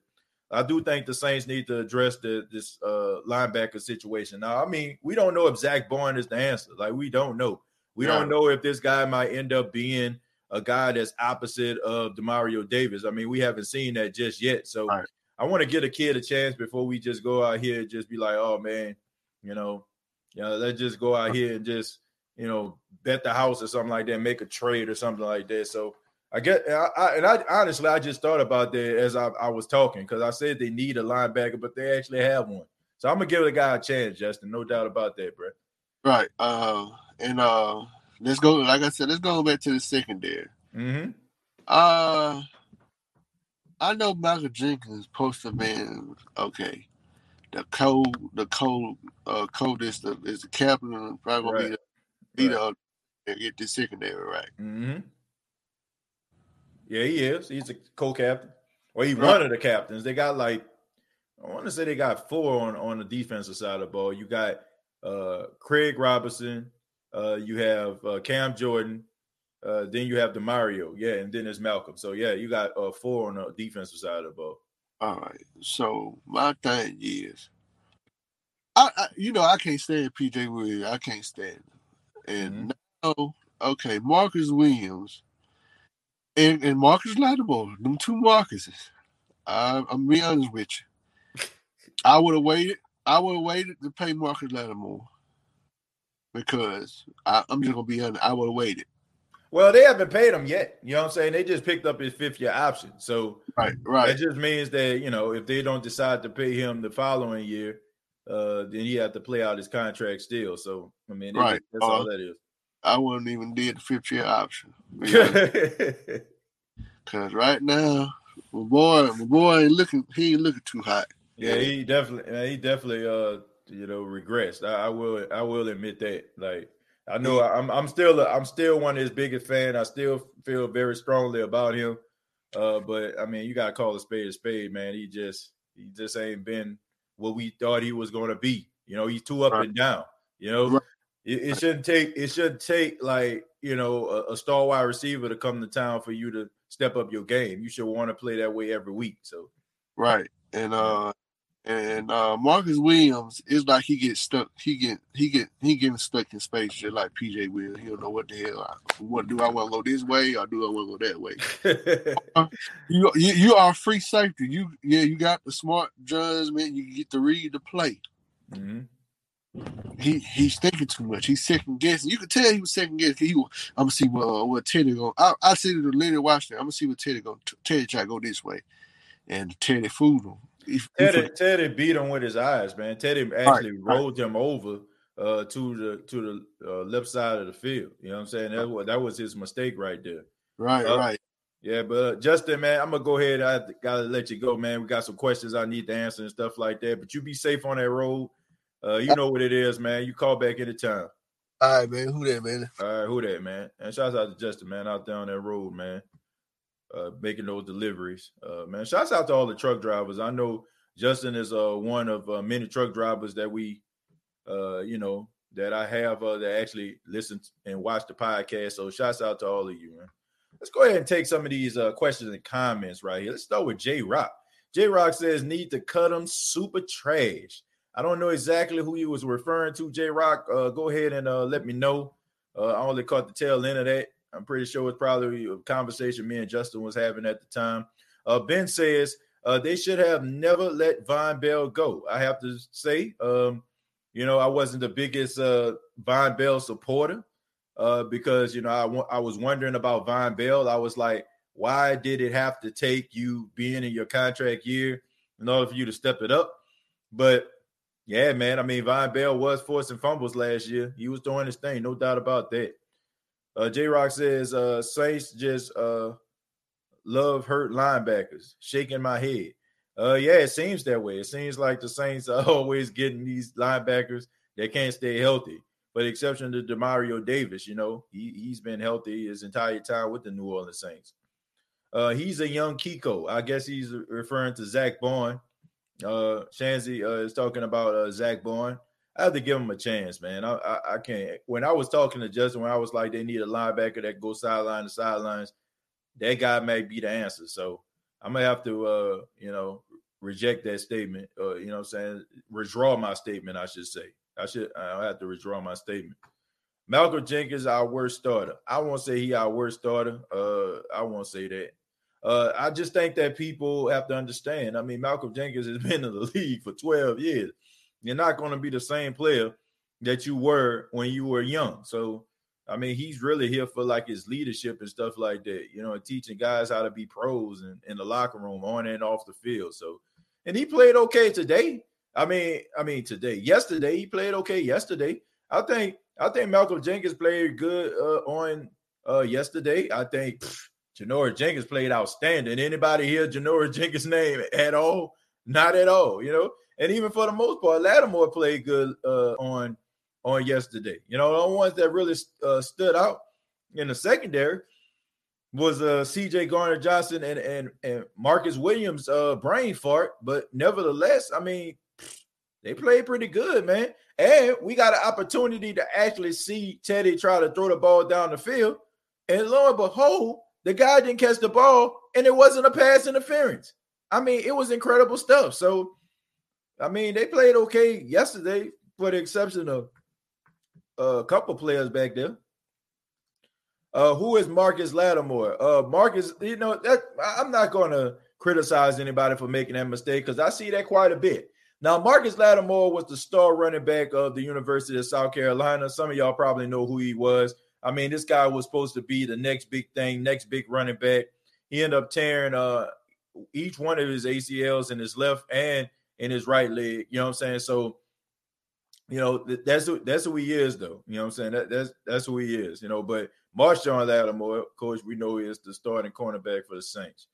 I do think the Saints need to address the, this uh, linebacker situation. Now, I mean, we don't know if Zack Baun is the answer. Like, we don't know. We yeah. don't know if this guy might end up being a guy that's opposite of Demario Davis. I mean, we haven't seen that just yet. So right. I want to get a kid a chance before we just go out here and just be like, oh man, you know, you know, let's just go out here and just, you know, bet the house or something like that, make a trade or something like that. So I get, I, I, and I honestly, I just thought about that as I, I was talking because I said they need a linebacker, but they actually have one. So I'm gonna give the guy a chance, Justin. No doubt about that, bro. Right. Uh, and uh, let's go. Like I said, let's go back to the secondary. Mm-hmm. Uh, I know Michael Jenkins supposed to be okay. The code, the code, uh, code is the is the captain, probably right. be the leader right. get the secondary right. Mm-hmm. Yeah, he is. He's a co-captain, or he one of the captains. They got like, I want to say they got four on on the defensive side of the ball. You got uh Craig Robertson, uh, you have uh, Cam Jordan, uh, then you have Demario, yeah, and then there's Malcolm. So yeah, you got uh, four on the defensive side of the ball. All right. So my thing is, I, I you know I can't stand PJ Williams. I can't stand him. And mm-hmm. now, okay, Marcus Williams and, and Marcus Lattimore, them two Marcuses. I, I'm be honest with you. I would have waited. I would have waited to pay Marcus Lattimore because I, am just gonna be honest. I would have waited. Well, they haven't paid him yet. You know what I'm saying? They just picked up his fifth year option. So right, right. That just means that you know if they don't decide to pay him the following year, uh, then he have to play out his contract still. So I mean, right. that's uh, all that is. I wouldn't even did the fifth year option. Cause right now, my boy, my boy ain't looking. He ain't looking too hot. Yeah, he definitely, he definitely, uh, you know, regressed. I, I will, I will admit that. Like I know I'm I'm still a, I'm still one of his biggest fan. I still feel very strongly about him. Uh, but I mean, you gotta call a spade a spade, man. He just he just ain't been what we thought he was gonna be. You know, he's too up right. and down. You know, right. It, it, shouldn't take it shouldn't take like you know a, a star wide receiver to come to town for you to step up your game. You should want to play that way every week. So right, and uh, and uh, Marcus Williams is like he gets stuck. He get he get he getting stuck in space just like PJ will. He don't know what the hell. I, what do I want to go this way or do I want to go that way? you, you you are free safety. You yeah you got the smart judgment. You get to read the play. Mm-hmm. He he's thinking too much. He's second guessing. You can tell he was second guessing. He, was, I'm gonna see what uh, what Teddy going. I I see the Leonard Washington. I'm gonna see what Teddy going. Teddy try to go this way, and Teddy fooled him. Teddy, Teddy beat him with his eyes, man. Teddy actually right, rolled right. him over uh, to the to the uh, left side of the field. You know what I'm saying? That was that was his mistake right there. Right, uh, right. Yeah, but uh, Justin, man, I'm gonna go ahead. I gotta let you go, man. We got some questions I need to answer and stuff like that. But you be safe on that road. Uh, you know what it is, man. You call back anytime. All right, man. Who Dat, man? All right, Who Dat, man? And shout out to Justin, man, out there on that road, man uh, making those deliveries. Uh, man, shouts out to all the truck drivers. I know Justin is uh, one of uh, many truck drivers that we, uh, you know, that I have uh, that actually listen and watch the podcast. So shouts out to all of you, man. let's go ahead and take some of these uh, questions and comments right here. Let's start with J Rock. J Rock says, need to cut them super trash. I don't know exactly who he was referring to, J Rock. Uh, go ahead and uh, let me know. Uh, I only caught the tail end of that. I'm pretty sure it's probably a conversation me and Justin was having at the time. Uh, ben says uh, they should have never let Vonn Bell go. I have to say, um, you know, I wasn't the biggest uh, Vonn Bell supporter because you know I, I was wondering about Vonn Bell. I was like, why did it have to take you being in your contract year in order for you to step it up? But yeah, man, I mean, Vonn Bell was forcing fumbles last year. He was doing his thing, no doubt about that. Uh, J Rock says uh, Saints just uh, love hurt linebackers. Shaking my head. Uh, yeah, it seems that way. It seems like the Saints are always getting these linebackers that can't stay healthy. But exception to Demario Davis, you know, he he's been healthy his entire time with the New Orleans Saints. Uh, he's a young Kiko. I guess he's referring to Zack Baun. Uh, uh, is talking about uh, Zack Baun. I have to give him a chance, man. I, I, I can't. When I was talking to Justin, when I was like, they need a linebacker that goes sideline to sidelines, that guy may be the answer. So I'm gonna have to, uh, you know, reject that statement. Uh, you know, I'm saying withdraw my statement. I should say. I should. I have to withdraw my statement. Malcolm Jenkins, our worst starter. I won't say he our worst starter. Uh, I won't say that. Uh, I just think that people have to understand. I mean, Malcolm Jenkins has been in the league for 12 years. You're not going to be the same player that you were when you were young. So, I mean, he's really here for like his leadership and stuff like that, you know, teaching guys how to be pros in, in the locker room, on and off the field. So, and he played okay today. I mean, I mean today, yesterday he played okay. Yesterday, I think I think Malcolm Jenkins played good uh, on uh, yesterday. I think Janoris Jenkins played outstanding. Anybody hear Janoris Jenkins' name at all? Not at all. You know, and even for the most part, Lattimore played good uh, on on yesterday. You know, the ones that really uh, stood out in the secondary was uh CJ Gardner Johnson and and and Marcus Williams uh brain fart, but nevertheless, I mean, they played pretty good, man. And we got an opportunity to actually see Teddy try to throw the ball down the field. And lo and behold, the guy didn't catch the ball, and it wasn't a pass interference. I mean, it was incredible stuff. So, I mean, they played okay yesterday, for the exception of a couple players back there. Uh, who is Marcus Lattimore? Uh, Marcus, you know, that I'm not going to criticize anybody for making that mistake because I see that quite a bit. Now, Marcus Lattimore was the star running back of the University of South Carolina. Some of y'all probably know who he was. I mean, this guy was supposed to be the next big thing, next big running back. He ended up tearing uh, each one of his ACLs in his left and in his right leg. You know what I'm saying? So, you know, that's that's who he is, though. You know what I'm saying? That, that's that's who he is. You know, but Marshon Lattimore, of course, we know is the starting cornerback for the Saints.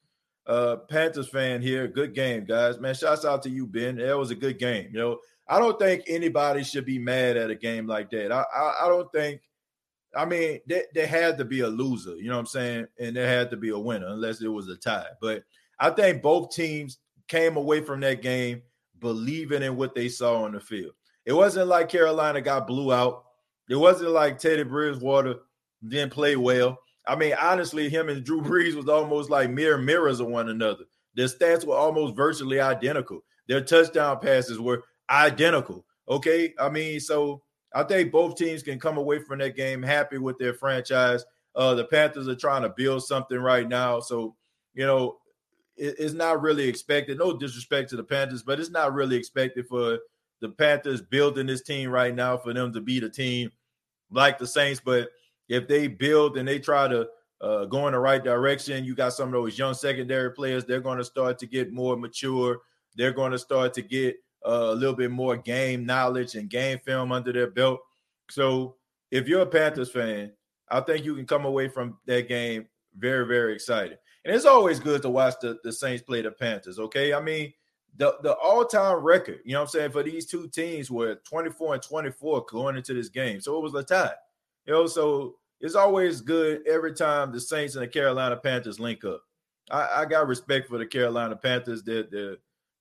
Uh, Panthers fan here. Good game, guys. Man, shouts out to you, Ben. That was a good game. You know, I don't think anybody should be mad at a game like that. I I, I don't think I mean, there, had to be a loser, you know what I'm saying? And there had to be a winner unless it was a tie. But I think both teams came away from that game believing in what they saw on the field. It wasn't like Carolina got blew out. It wasn't like Teddy Bridgewater didn't play well. I mean, honestly, him and Drew Brees was almost like mirror mirrors of one another. Their stats were almost virtually identical. Their touchdown passes were identical. Okay. I mean, so I think both teams can come away from that game happy with their franchise. Uh, the Panthers are trying to build something right now, so you know it, it's not really expected. No disrespect to the Panthers, but it's not really expected for the Panthers building this team right now for them to be the team like the Saints. But if they build and they try to uh, go in the right direction, you got some of those young secondary players. They're going to start to get more mature. They're going to start to get uh, a little bit more game knowledge and game film under their belt. So if you're a Panthers fan, I think you can come away from that game very, very excited. And it's always good to watch the, the Saints play the Panthers. Okay. I mean, the, the all-time record, you know what I'm saying, for these two teams were 24 and 24 going into this game. So it was a tie. You know, so it's always good every time the Saints and the Carolina Panthers link up. I, I got respect for the Carolina Panthers. They're, they're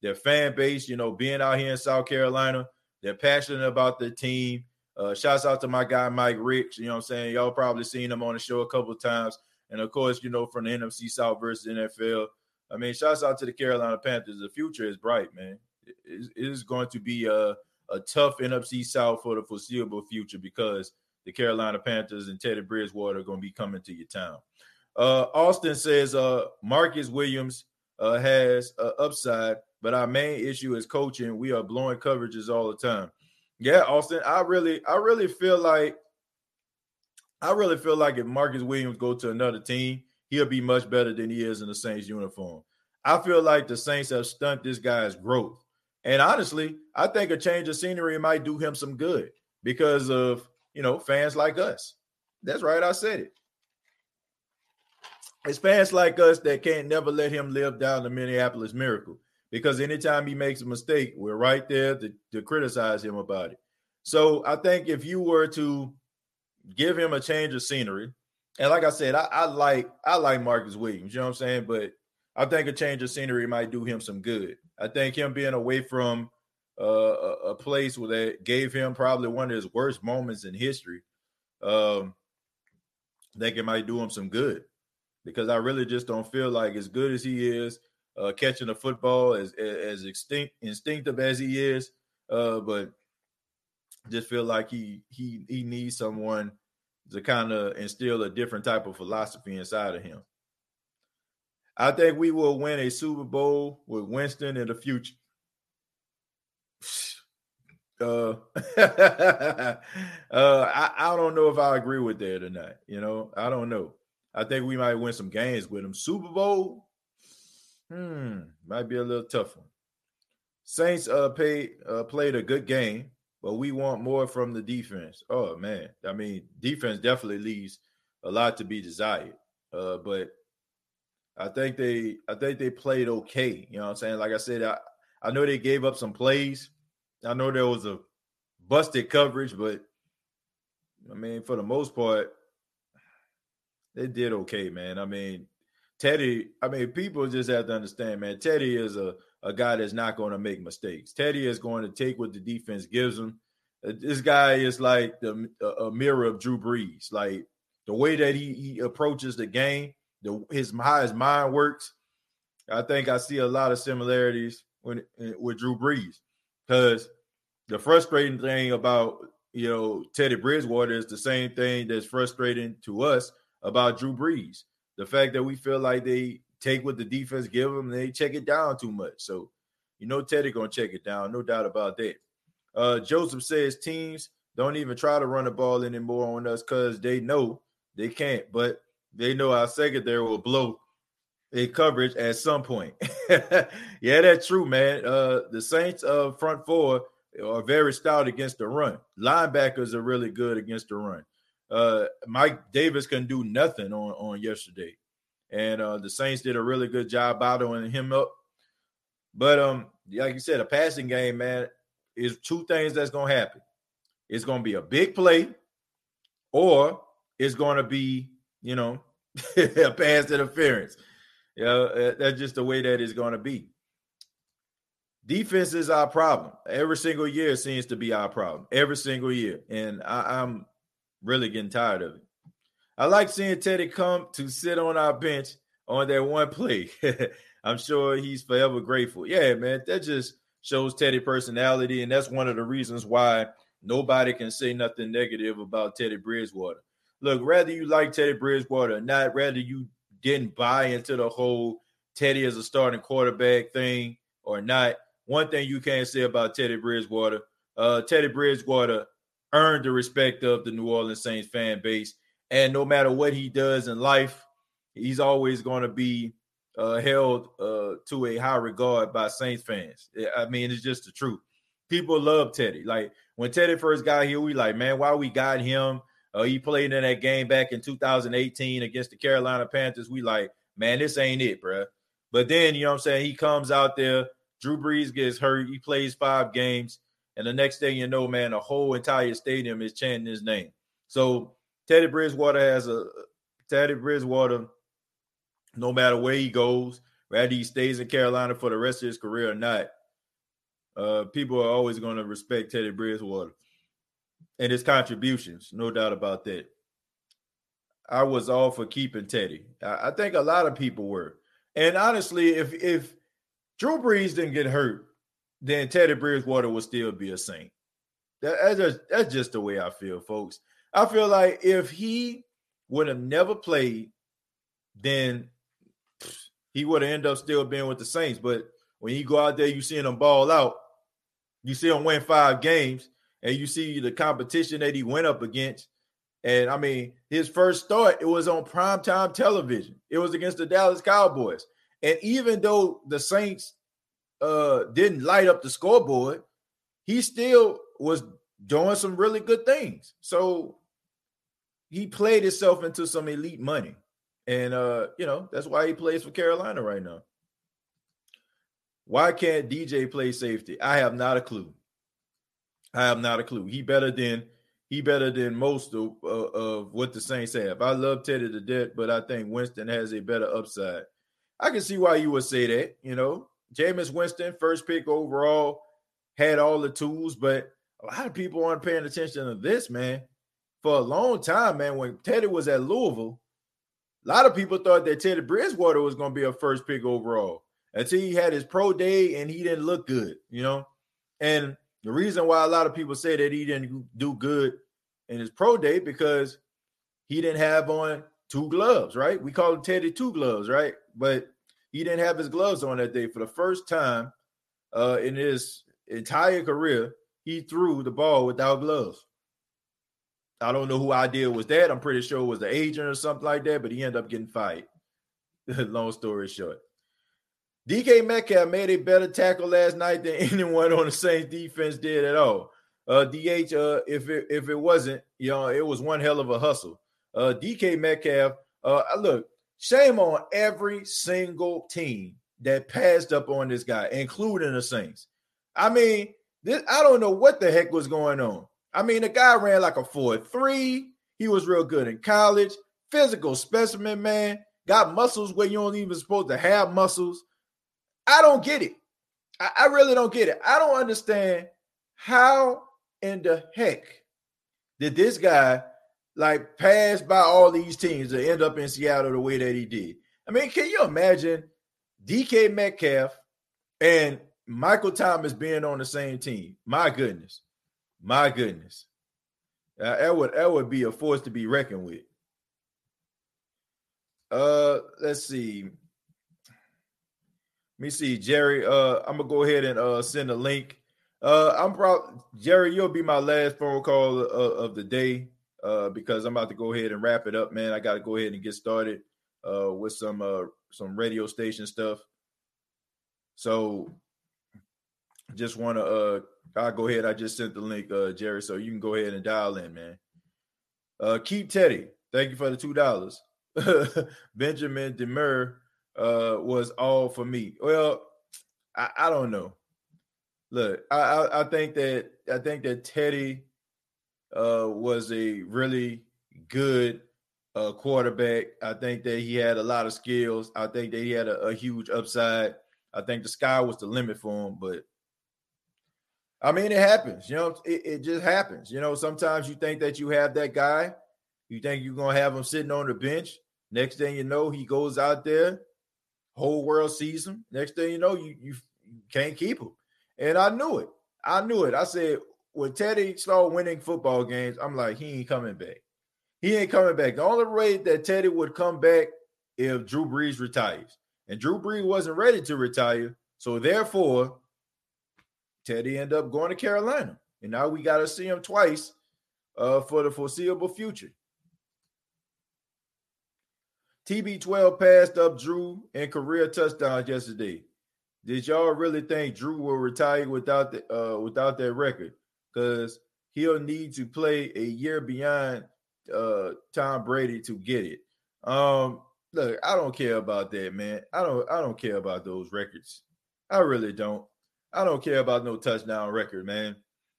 their fan base, you know, being out here in South Carolina, they're passionate about the team. Uh, shouts out to my guy Mike Ricks. You know what I'm saying? Y'all probably seen him on the show a couple times. And of course, you know, from the NFC South versus NFL. I mean, shouts out to the Carolina Panthers. The future is bright, man. It is going to be a, a tough NFC South for the foreseeable future because the Carolina Panthers and Teddy Bridgewater are going to be coming to your town. Uh, Austin says uh, Marcus Williams uh, has upside, but our main issue is coaching. We are blowing coverages all the time. Yeah, Austin, I really, I really feel like, I really feel like if Marcus Williams go to another team, he'll be much better than he is in the Saints uniform. I feel like the Saints have stunted this guy's growth. And honestly, I think a change of scenery might do him some good because of, you know, fans like us. That's right, I said it. It's fans like us that can't never let him live down the Minneapolis miracle because anytime he makes a mistake, we're right there to, to criticize him about it. So I think if you were to give him a change of scenery, and like I said, I, I like I like Marcus Williams, you know what I'm saying? But I think a change of scenery might do him some good. I think him being away from uh, a, place where that gave him probably one of his worst moments in history, um, I think it might do him some good because I really just don't feel like as good as he is uh, catching a football, as as extinct, instinctive as he is, uh, but just feel like he he he needs someone to kind of instill a different type of philosophy inside of him. I think we will win a Super Bowl with Winston in the future. Uh, uh, I, I don't know if I agree with that or not. You know, I don't know. I think we might win some games with him. Super Bowl, hmm, might be a little tough one. Saints uh paid uh, played a good game, but we want more from the defense. Oh man, I mean, defense definitely leaves a lot to be desired. Uh, but I think they I think they played okay. You know what I'm saying? Like I said, I, I know they gave up some plays. I know there was a busted coverage, but I mean, for the most part, they did okay, man. I mean, Teddy, I mean, people just have to understand, man. Teddy is a, a guy that's not going to make mistakes. Teddy is going to take what the defense gives him. Uh, this guy is like the a mirror of Drew Brees. Like the way that he, he approaches the game, the his how his mind works. I think I see a lot of similarities when eh, with Drew Brees because the frustrating thing about you know Teddy Bridgewater is the same thing that's frustrating to us about Drew Brees. The fact that we feel like they take what the defense give them, they check it down too much. So, you know, Teddy gonna check it down, no doubt about that. Uh, Joseph says teams don't even try to run the ball anymore on us because they know they can't, but they know our secondary will blow a coverage at some point. yeah, that's true, man. Uh, the Saints uh front four are very stout against the run. Linebackers are really good against the run uh, Mike Davis couldn't do nothing on on yesterday, and uh, the Saints did a really good job bottling him up. But um, like you said, a passing game, man, is two things that's gonna happen. It's gonna be a big play, or it's gonna be, you know, a pass interference. Yeah, uh, that's just the way that it's gonna be. Defense is our problem. Every single year seems to be our problem. Every single year, and I, I'm really getting tired of it. I like seeing Teddy come to sit on our bench on that one play. I'm sure he's forever grateful. Yeah, man, that just shows Teddy personality, and that's one of the reasons why nobody can say nothing negative about Teddy Bridgewater. Look, rather you like Teddy Bridgewater or not, rather you didn't buy into the whole Teddy as a starting quarterback thing or not. One thing you can't say about Teddy Bridgewater, uh, Teddy Bridgewater earned the respect of the New Orleans Saints fan base. And no matter what he does in life, he's always going to be uh, held uh, to a high regard by Saints fans. I mean, it's just the truth. People love Teddy. Like when Teddy first got here, we like, man, why we got him? Uh, he played in that game back in 2018 against the Carolina Panthers. We like, man, this ain't it, bro. But then, you know what I'm saying? He comes out there. Drew Brees gets hurt. He plays five games. And the next thing you know, man, the whole entire stadium is chanting his name. So Teddy Bridgewater has a Teddy Bridgewater, no matter where he goes, whether he stays in Carolina for the rest of his career or not, uh, people are always going to respect Teddy Bridgewater and his contributions, no doubt about that. I was all for keeping Teddy. I, I think a lot of people were. And honestly, if if Drew Brees didn't get hurt, then Teddy Bridgewater would still be a Saint. That, that's just that's just the way I feel, folks. I feel like if he would have never played, then he would have ended up still being with the Saints. But when you go out there, you see him ball out, you see him win five games, and you see the competition that he went up against. And I mean, his first start, it was on primetime television. It was against the Dallas Cowboys. And even though the Saints uh didn't light up the scoreboard, he still was doing some really good things. So he played himself into some elite money. And uh, you know, that's why he plays for Carolina right now. Why can't DJ play safety? I have not a clue. I have not a clue. He better than he better than most of, uh, of what the Saints have. I love Teddy to death, but I think Winston has a better upside. I can see why you would say that. You know, Jameis Winston, first pick overall, had all the tools, but a lot of people aren't paying attention to this, man. For a long time, man, when Teddy was at Louisville, a lot of people thought that Teddy Bridgewater was going to be a first pick overall until he had his pro day and he didn't look good, you know. And the reason why a lot of people say that he didn't do good in his pro day because he didn't have on two gloves, right? We call him Teddy two gloves, right? But he didn't have his gloves on that day for the first time uh, in his entire career he threw the ball without gloves. I don't know who idea was that. I'm pretty sure it was the agent or something like that, but he ended up getting fired. Long story short. DK Metcalf made a better tackle last night than anyone on the Saints defense did at all. Uh, DH, uh, if it if it wasn't, you know, it was one hell of a hustle. Uh, DK Metcalf, uh, look, shame on every single team that passed up on this guy, including the Saints. I mean, this, I don't know what the heck was going on. I mean, the guy ran like a 4-3. He was real good in college. Physical specimen, man. Got muscles where you don't even supposed to have muscles. I don't get it. I, I really don't get it. I don't understand how in the heck did this guy like pass by all these teams to end up in Seattle the way that he did? I mean, can you imagine DK Metcalf and Michael Thomas being on the same team. My goodness. My goodness. Uh, that would that would be a force to be reckoned with. Uh let's see. Let me see, Jerry. Uh, I'm gonna go ahead and uh send a link. Uh, I'm proud, Jerry. You'll be my last phone call uh, of the day. Uh, because I'm about to go ahead and wrap it up, man. I got to go ahead and get started uh with some uh some radio station stuff. So just want to uh I'll go ahead. I just sent the link, uh, Jerry, so you can go ahead and dial in, man. Uh keep Teddy. Thank you for the two dollars. Benjamin Demur uh was all for me. Well, I, I don't know. Look, I, I, I think that I think that Teddy uh was a really good uh quarterback. I think that he had a lot of skills. I think that he had a, a huge upside. I think the sky was the limit for him, but I mean, it happens. You know, it, it just happens. You know, sometimes you think that you have that guy, you think you're gonna have him sitting on the bench. Next thing you know, he goes out there, whole world sees him. Next thing you know, you you, you can't keep him. And I knew it. I knew it. I said when Teddy started winning football games, I'm like, he ain't coming back. He ain't coming back. The only way that Teddy would come back if Drew Brees retires. And Drew Brees wasn't ready to retire. So therefore, Teddy ended up going to Carolina. And now we got to see him twice uh, for the foreseeable future. TB12 passed up Drew in career touchdowns yesterday. Did y'all really think Drew will retire without the uh, without that record? Because he'll need to play a year beyond uh, Tom Brady to get it. Um, look, I don't care about that, man. I don't I don't care about those records. I really don't. I don't care about no touchdown record, man.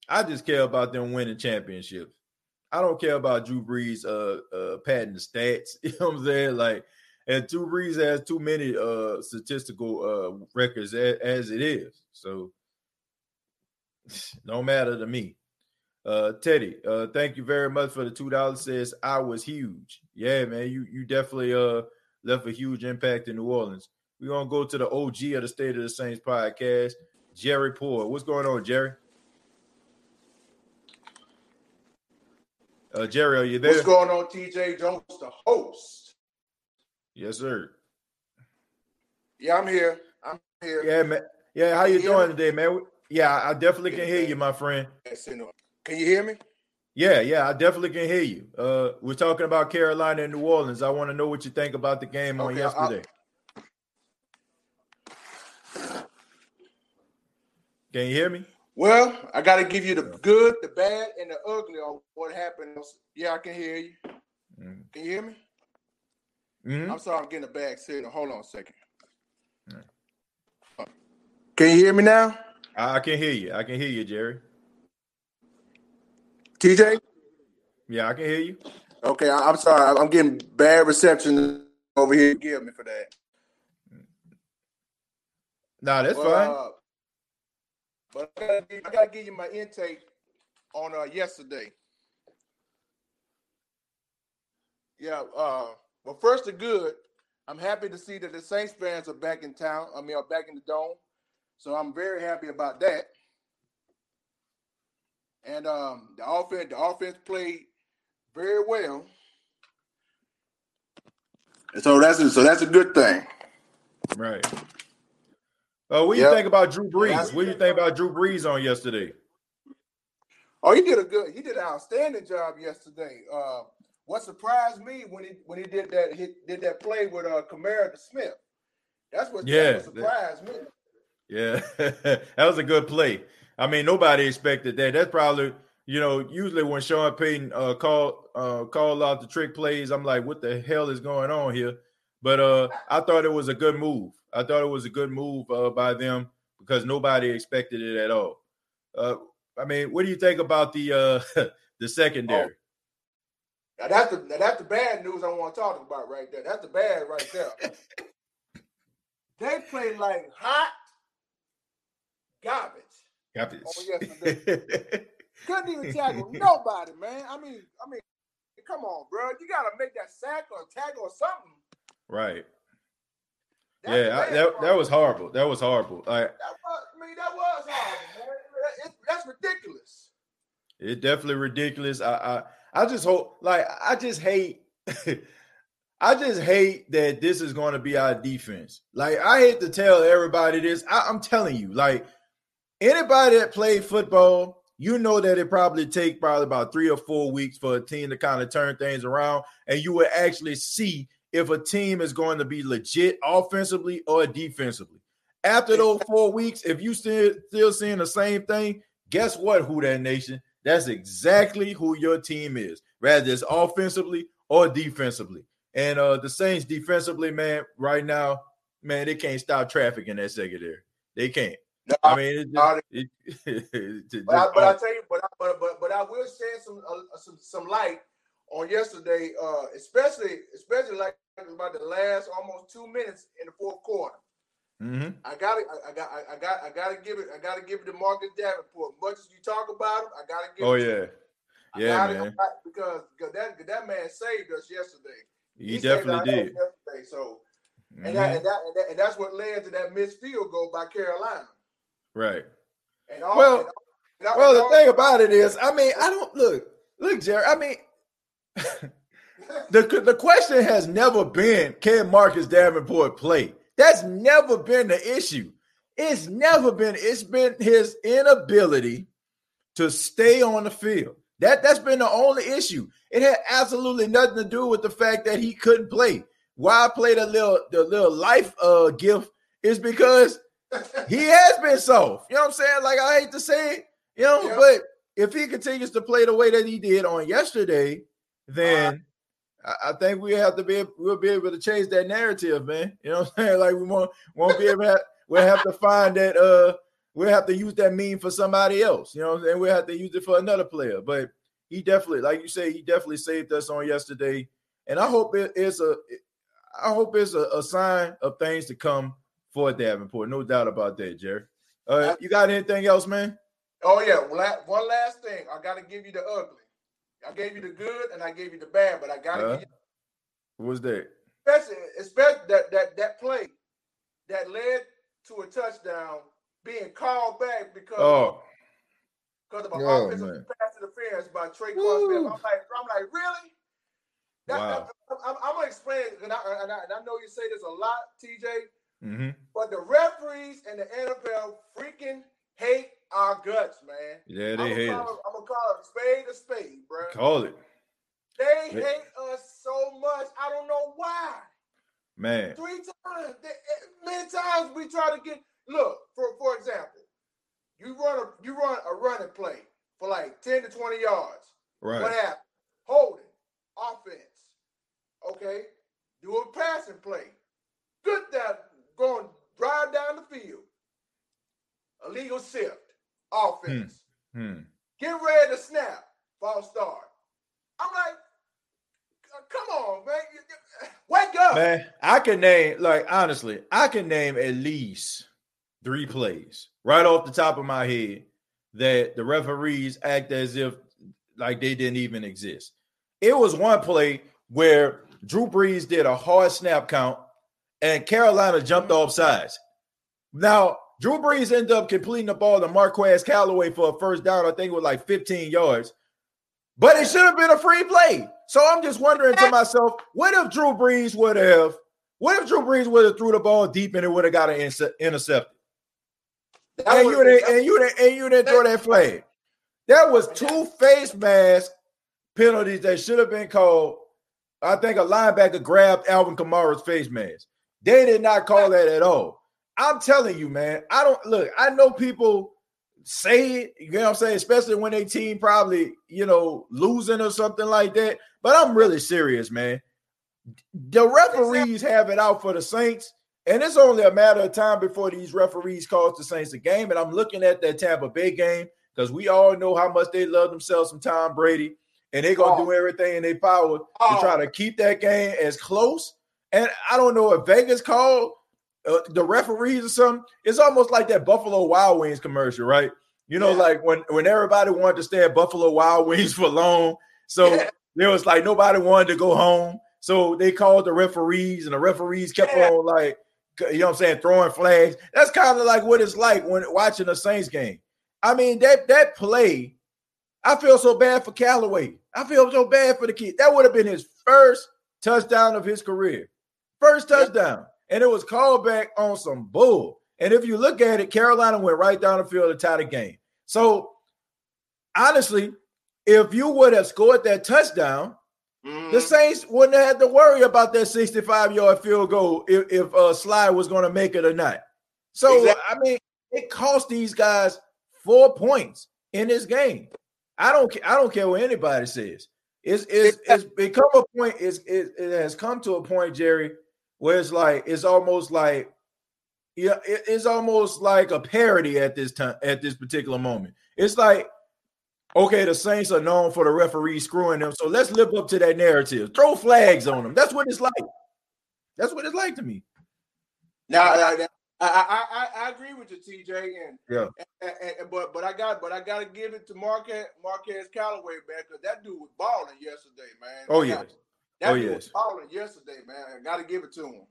I just care about them winning championships. I don't care about Drew Brees uh uh the stats. You know what I'm saying? Like, and Drew Brees has too many uh statistical uh records as, as it is. So no matter to me. Uh, Teddy, uh, thank you very much for the two dollars. Says I was huge. Yeah, man, you you definitely uh left a huge impact in New Orleans. We're gonna go to the OG of the State of the Saints podcast, Jerry Poor. What's going on, Jerry? Uh, Jerry, are you there? What's going on, TJ Jones, the host? Yes, sir. Yeah, I'm here. I'm here. Yeah, man. Yeah, how you, you doing today, man? Yeah, I definitely can hear you, my friend. Can you hear me? Yeah, yeah, I definitely can hear you. Uh, we're talking about Carolina and New Orleans. I want to know what you think about the game on okay, yesterday. I'll... Can you hear me? Well, I got to give you the good, the bad, and the ugly on what happened. Yeah, I can hear you. Mm. Can you hear me? Mm-hmm. I'm sorry, I'm getting a bad signal. Hold on a second. Can you hear me now? I can hear you. I can hear you, Jerry. TJ? Yeah, I can hear you. Okay, I, am sorry. I'm getting bad reception over here. Forgive me for that. Nah, that's well, fine. Uh, but I gotta, I gotta, give you my intake on uh, yesterday. Yeah. Uh, well, first the good. I'm happy to see that the Saints fans are back in town. I mean, are back in the dome. So I'm very happy about that and um, the offense the offense played very well. And so that's a, so that's a good thing. Right. Oh, what do yep. you think about Drew Brees? What do you think about Drew Brees on yesterday? Oh, he did a good, he did an outstanding job yesterday. Uh, what surprised me when he when he did that he did that play with uh Kamara Smith. That's what, yeah, that surprised that, me. Yeah, that was a good play. I mean, nobody expected that. That's probably you know usually when Sean Payton uh, call uh, call out the trick plays, I'm like, what the hell is going on here? But uh, I thought it was a good move. I thought it was a good move uh, by them because nobody expected it at all. Uh, I mean, what do you think about the uh, the secondary? Oh. Now that's the now that's the bad news I want to talk about right there. That's the bad right there. they play like hot garbage. Garbage. Oh, Couldn't even tackle nobody, man. I mean, I mean, come on, bro. You gotta make that sack or tackle or something. Right. That's yeah, I, that, that was horrible. That was horrible. I, that was, I mean, that was horrible, man. It, that's ridiculous. It's definitely ridiculous. I, I, I just hope, like, I just hate. I just hate that this is going to be our defense. Like, I hate to tell everybody this. I, I'm telling you, like, anybody that played football, you know that it probably take probably about three or four weeks for a team to kind of turn things around, and you will actually see if a team is going to be legit offensively or defensively. After those four weeks, if you still still seeing the same thing, guess what? Who Dat Nation? That's exactly who your team is, rather it's offensively or defensively. And uh the Saints defensively, man, right now, man, they can't stop traffic in that secondary. They can't. No, I mean, just, it, it, but, I, but I tell you, but I, but but but I will shed some uh, some some light on yesterday, uh, especially especially like about the last almost two minutes in the fourth quarter. Mm-hmm. I got it. I, got. I got. I got to give it. I got to give it to Marcus Davenport. Much as you talk about him, I got to give. Oh yeah, yeah, man. because because that that man saved us yesterday. He, he definitely did. Yesterday, so, mm-hmm. and, that, and, that, and that and that's what led to that missed field goal by Carolina. Right. All, well, all, well, the thing about it is, I mean, I don't look, look, Jerry. I mean, the the question has never been can Marcus Davenport play. That's never been the issue. It's never been. It's been his inability to stay on the field. That that's been the only issue. It had absolutely nothing to do with the fact that he couldn't play. Why I played a little the little life uh gift is because he has been soft. You know what I'm saying? Like I hate to say it, you know, yeah. but if he continues to play the way that he did on yesterday, then uh, I, I think we have to be we'll be able to change that narrative, man. You know what I'm saying? Like we won't won't be able to have, we'll have to find that uh we'll have to use that meme for somebody else. You know what I'm saying? We'll have to use it for another player. But he definitely, like you say, he definitely saved us on yesterday. And I hope it is a I hope it's a, a sign of things to come for Davenport. No doubt about that, Jerry. Uh, you got anything else, man? Oh yeah, one last thing. I got to give you the ugly. I gave you the good and I gave you the bad, but I got to uh, give you. What was that? Especially, especially that that that play that led to a touchdown being called back because oh. because of an oh, offensive pass interference by Trey Smith. I'm like, I'm like, really? That, wow. I, am gonna explain, and I, and I, and I know you say this a lot, TJ. Mm-hmm. But the referees and the NFL freaking hate our guts, man. Yeah, they I'm hate us. I'm gonna call it spade a spade, bro. Call it. They hate us so much. I don't know why. Man. Three times. They, eh, many times we try to get look, for for example, you run a you run a running play for like 10 to 20 yards. Right. What happened? Holding, offense. Okay. Do a passing play. Good that going drive down the field. Illegal shift. Offense. Hmm. Hmm. Get ready to snap. False start. I'm like, come on, man. Wake up. Man, I can name, like, honestly, I can name at least three plays right off the top of my head that the referees act as if like they didn't even exist. It was one play where Drew Brees did a hard snap count and Carolina jumped mm-hmm. off sides. Now, Drew Brees ended up completing the ball to Marquez Callaway for a first down. I think it was like 15 yards. But it should have been a free play. So I'm just wondering to myself, what if Drew Brees would have, what if Drew Brees would have threw the ball deep and it would have got an intercepted? And you, didn't, and you didn't, and you didn't throw that flag. That was two face mask penalties that should have been called. I think a linebacker grabbed Alvin Kamara's face mask. They did not call that at all. I'm telling you, man. I don't look. I know people say it, you know what I'm saying, especially when they team probably, you know, losing or something like that. But I'm really serious, man. The referees have it out for the Saints, and it's only a matter of time before these referees cost the Saints a game. And I'm looking at that Tampa Bay game because we all know how much they love themselves from Tom Brady, and they're gonna oh. do everything in their power oh. to try to keep that game as close. And I don't know if Vegas called uh, the referees or something. It's almost like that Buffalo Wild Wings commercial, right? You know, yeah. like when when everybody wanted to stay at Buffalo Wild Wings for long, so yeah. there was like nobody wanted to go home, so they called the referees, and the referees kept yeah. on like, you know, what I'm saying, throwing flags. That's kind of like what it's like when watching a Saints game. I mean, that that play, I feel so bad for Callaway. I feel so bad for the kid. That would have been his first touchdown of his career, first touchdown and it was called back on some bull. And if you look at it, Carolina went right down the field to tie the game. So honestly, if you would have scored that touchdown, mm-hmm. the Saints wouldn't have had to worry about that 65 yard field goal if, if uh, Slye was going to make it or not. So, exactly. I mean, it cost these guys four points in this game. I don't I don't care what anybody says. It's it's, it's become a point. It's, it, it has come to a point, Jerry, where it's like it's almost like yeah, it's almost like a parody at this time at this particular moment. It's like okay, the Saints are known for the referee screwing them, so let's live up to that narrative. Throw flags on them. That's what it's like. That's what it's like to me. Now, I, I, I, I agree with you, TJ, and yeah, and, and, but but I got but I got to give it to Marquez Marquez Callaway, man, because that dude was balling yesterday, man. Oh yeah, that oh, yes. was balling yesterday, man. I got to give it to him.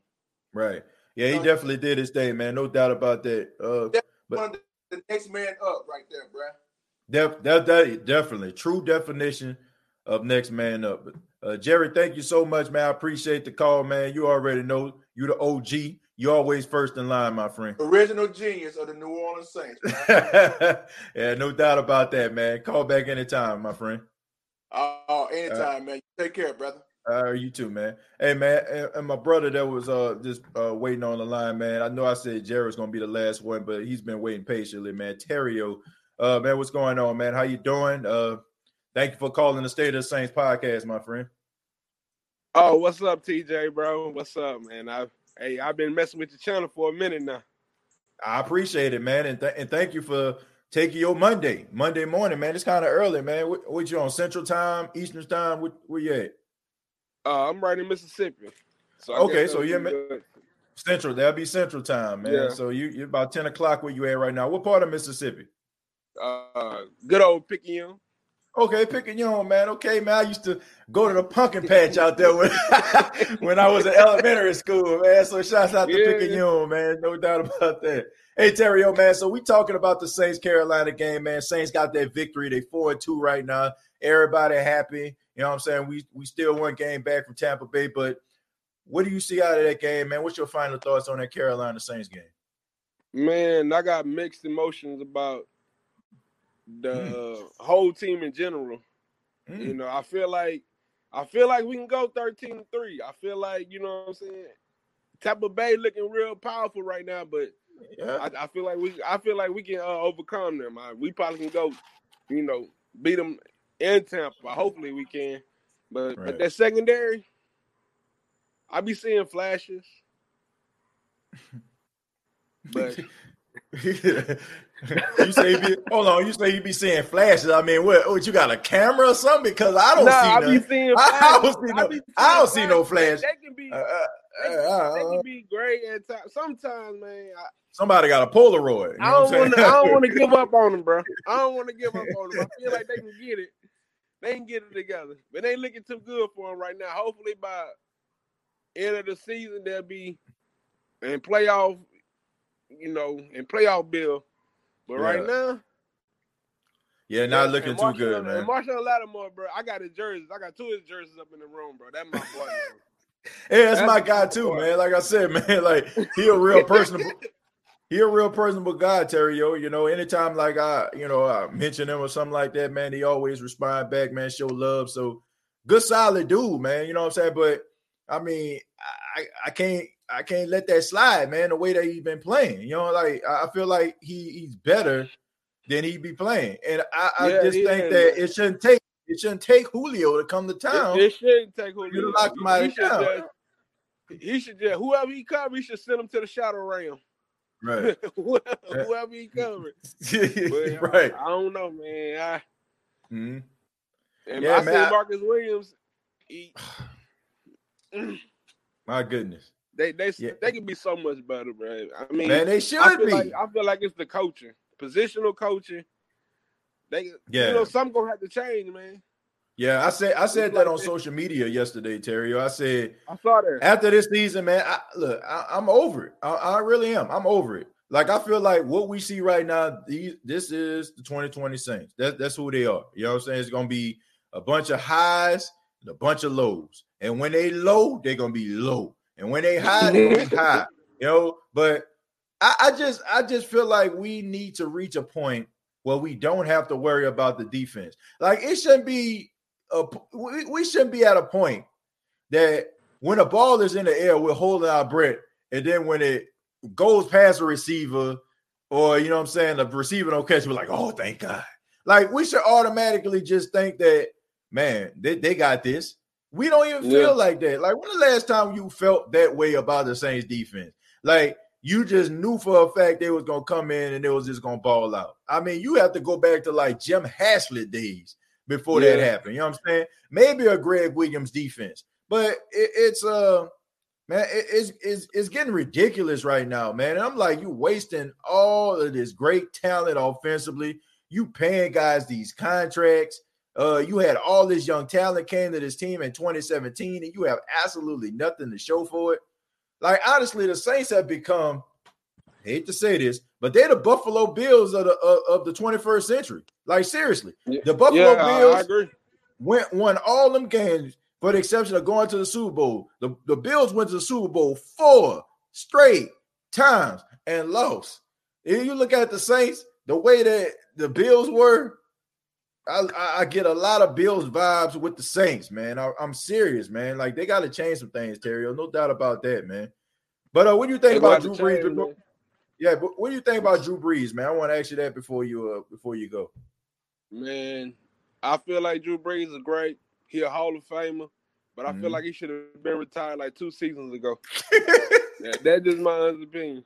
Right. Yeah, he definitely did his thing, man. No doubt about that. Uh, but the next man up right there, bro. Def, that, that definitely true definition of next man up. Uh, Jerry, thank you so much, man. I appreciate the call, man. You already know you the OG. You always first in line, my friend. Original genius of the New Orleans Saints. yeah, no doubt about that, man. Call back anytime, my friend. Oh, anytime, uh, man. Take care, brother. Uh, you too, man. Hey, man, and, and my brother that was uh just uh waiting on the line, man. I know I said Jared's gonna be the last one, but he's been waiting patiently, man. Terrio, uh, man, what's going on, man? How you doing? Uh, thank you for calling the State of the Saints podcast, my friend. Oh, what's up, TJ, bro? What's up, man? I hey, I've been messing with the channel for a minute now. I appreciate it, man, and th- and thank you for taking your Monday, Monday morning, man. It's kind of early, man. What, what, you on Central Time, Eastern Time? What, where you at? Uh, I'm right in Mississippi. So okay, so you're good. Central. That'll be Central time, man. Yeah. So you you're about ten o'clock where you at right now. What part of Mississippi? Uh, good old Picayune. Okay, Picayune, man. Okay, man. I used to go to the pumpkin patch out there when, when I was in elementary school, man. So shouts out to yeah. Picayune, man. No doubt about that. Hey, Terry, man. So we talking about the Saints Carolina game, man. Saints got that victory. They four and two right now. Everybody happy. You know what I'm saying? We we still one game back from Tampa Bay, but what do you see out of that game, man? What's your final thoughts on that Carolina Saints game? Man, I got mixed emotions about the mm. whole team in general. Mm. You know, I feel like I feel like we can go 13 3. I feel like, you know what I'm saying? Tampa Bay looking real powerful right now, but yeah. I, I feel like we I feel like we can uh, overcome them. I, we probably can go, you know, beat them in Tampa. Hopefully we can. But, right. but that secondary, I be seeing flashes. But you say you be, hold on, you say you be seeing flashes. I mean, what, what you got a camera or something? Because I don't nah, see I be seeing I, I, don't see no, I don't see no flash. They can be uh, uh, they, uh, they, can, be great at times. Sometimes, man. I, somebody got a Polaroid. I don't want to. I don't want to give up on them, bro. I don't want to give up on them. I feel like they can get it. They can get it together, but they looking too good for them right now. Hopefully, by end of the season, they'll be in playoff you know, and playoff bill. But yeah. right now, yeah, not looking too good, man. Marshon Lattimore, bro, I got his jerseys. I got two of his jerseys up in the room, bro. That's my boy. hey, that's, that's my guy too, boy. man. Like I said, man, like he a real personable. he a real personable guy, Terry. Yo, you know, anytime like I, you know, I mention him or something like that, man, he always respond back, man, show love. So good, solid dude, man. You know what I'm saying? But I mean, I, I can't I can't let that slide, man. The way that he's been playing, you know, like I feel like he he's better than he'd be playing, and I, I yeah, just think that it shouldn't take it shouldn't take Julio to come to town. It, it shouldn't take Julio. To lock him out he, should just, he should just whoever he cover, he should send him to the shadow realm. Right. whoever he covered. right. I, I, don't know, man. I, mm-hmm. And yeah, I man, Marcus Williams. He, my goodness. They they yeah. they can be so much better, bro. I mean, man, they should I be. Like, I feel like it's the coaching, positional coaching. They, yeah. you know, something gonna have to change, man. Yeah, I said I said that on social media yesterday, Terry. I said I saw that after this season, man. I, look, I, am over it. I, I, really am. I'm over it. Like I feel like what we see right now, these, this is the 2020 Saints. That, that's who they are. You know what I'm saying? It's gonna be a bunch of highs and a bunch of lows. And when they low, they're gonna be low. And when they hide, they hide. You know, but I, I just I just feel like we need to reach a point where we don't have to worry about the defense. Like it shouldn't be a we, we shouldn't be at a point that when a ball is in the air, we're holding our breath, and then when it goes past a receiver, or you know what I'm saying, the receiver don't catch, we're like, oh, thank God. Like we should automatically just think that, man, they, they got this. We don't even feel yeah. like that. Like when the last time you felt that way about the Saints defense? Like you just knew for a fact they was gonna come in and they was just gonna ball out. I mean, you have to go back to like Jim Haslett days before yeah. that happened. You know what I'm saying? Maybe a Gregg Williams defense, but it, it's uh man, it, it's, it's it's getting ridiculous right now, man. And I'm like, you wasting all of this great talent offensively. You paying guys these contracts. Uh, you had all this young talent came to this team in 2017, and you have absolutely nothing to show for it. Like honestly, the Saints have become. I hate to say this, but they're the Buffalo Bills of the of, of the 21st century. Like seriously, the Buffalo yeah, Bills went won all them games, for the exception of going to the Super Bowl. The, the Bills went to the Super Bowl four straight times and lost. If you look at the Saints, the way that the Bills were, I, I get a lot of Bills vibes with the Saints, man. I, am serious, man. Like they got to change some things, Terry. No doubt about that, man. But uh, what do you think they about Drew Brees? Before, yeah, but what do you think about Drew Brees, man? I want to ask you that before you uh before you go. Man, I feel like Drew Brees is great. He a Hall of Famer, but I mm-hmm. feel like he should have been retired like two seasons ago. yeah, that's just my opinion.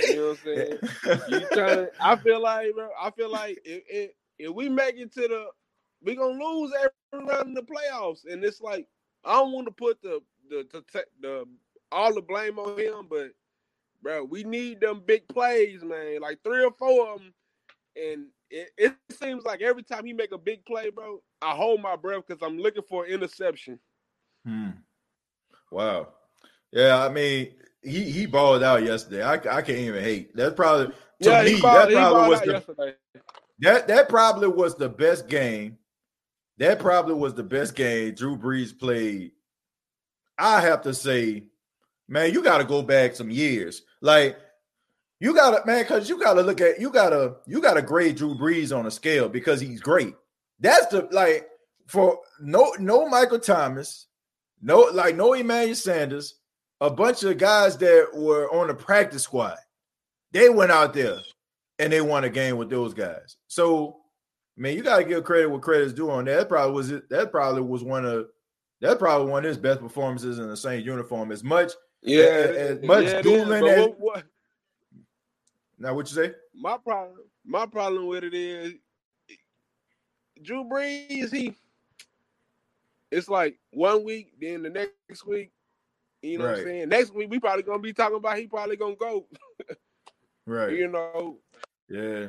You know what I'm saying? you trying, I feel like, bro. I feel like it, it if we make it to the, we gonna lose every round in the playoffs, and it's like I don't want to put the the the, the all the blame on him, but bro, we need them big plays, man, like three or four of them, and it, it, seems like every time he make a big play, bro, I hold my breath because I'm looking for an interception. Hmm. Wow. Yeah, I mean, he he balled out yesterday. I, I can't even hate. That's probably to yeah, me. Balled, that probably was the yesterday. That that probably was the best game. That probably was the best game Drew Brees played. I have to say, man, you got to go back some years. Like you gotta, man, because you gotta look at you gotta you gotta grade Drew Brees on a scale because he's great. That's the like for no no Michael Thomas, no like no Emmanuel Sanders, a bunch of guys that were on the practice squad. They went out there and they won a game with those guys. So, man, you gotta give credit what credit's due on that. that. Probably was it. That probably was one of that probably one of his best performances in the same uniform. As much yeah, as, as much yeah, dueling as, what, what, now, what you say? My problem, my problem with it is Drew Brees. He, it's like one week, then the next week, you know right. what I'm saying. Next week we probably gonna be talking about he probably gonna go. right. You know. Yeah.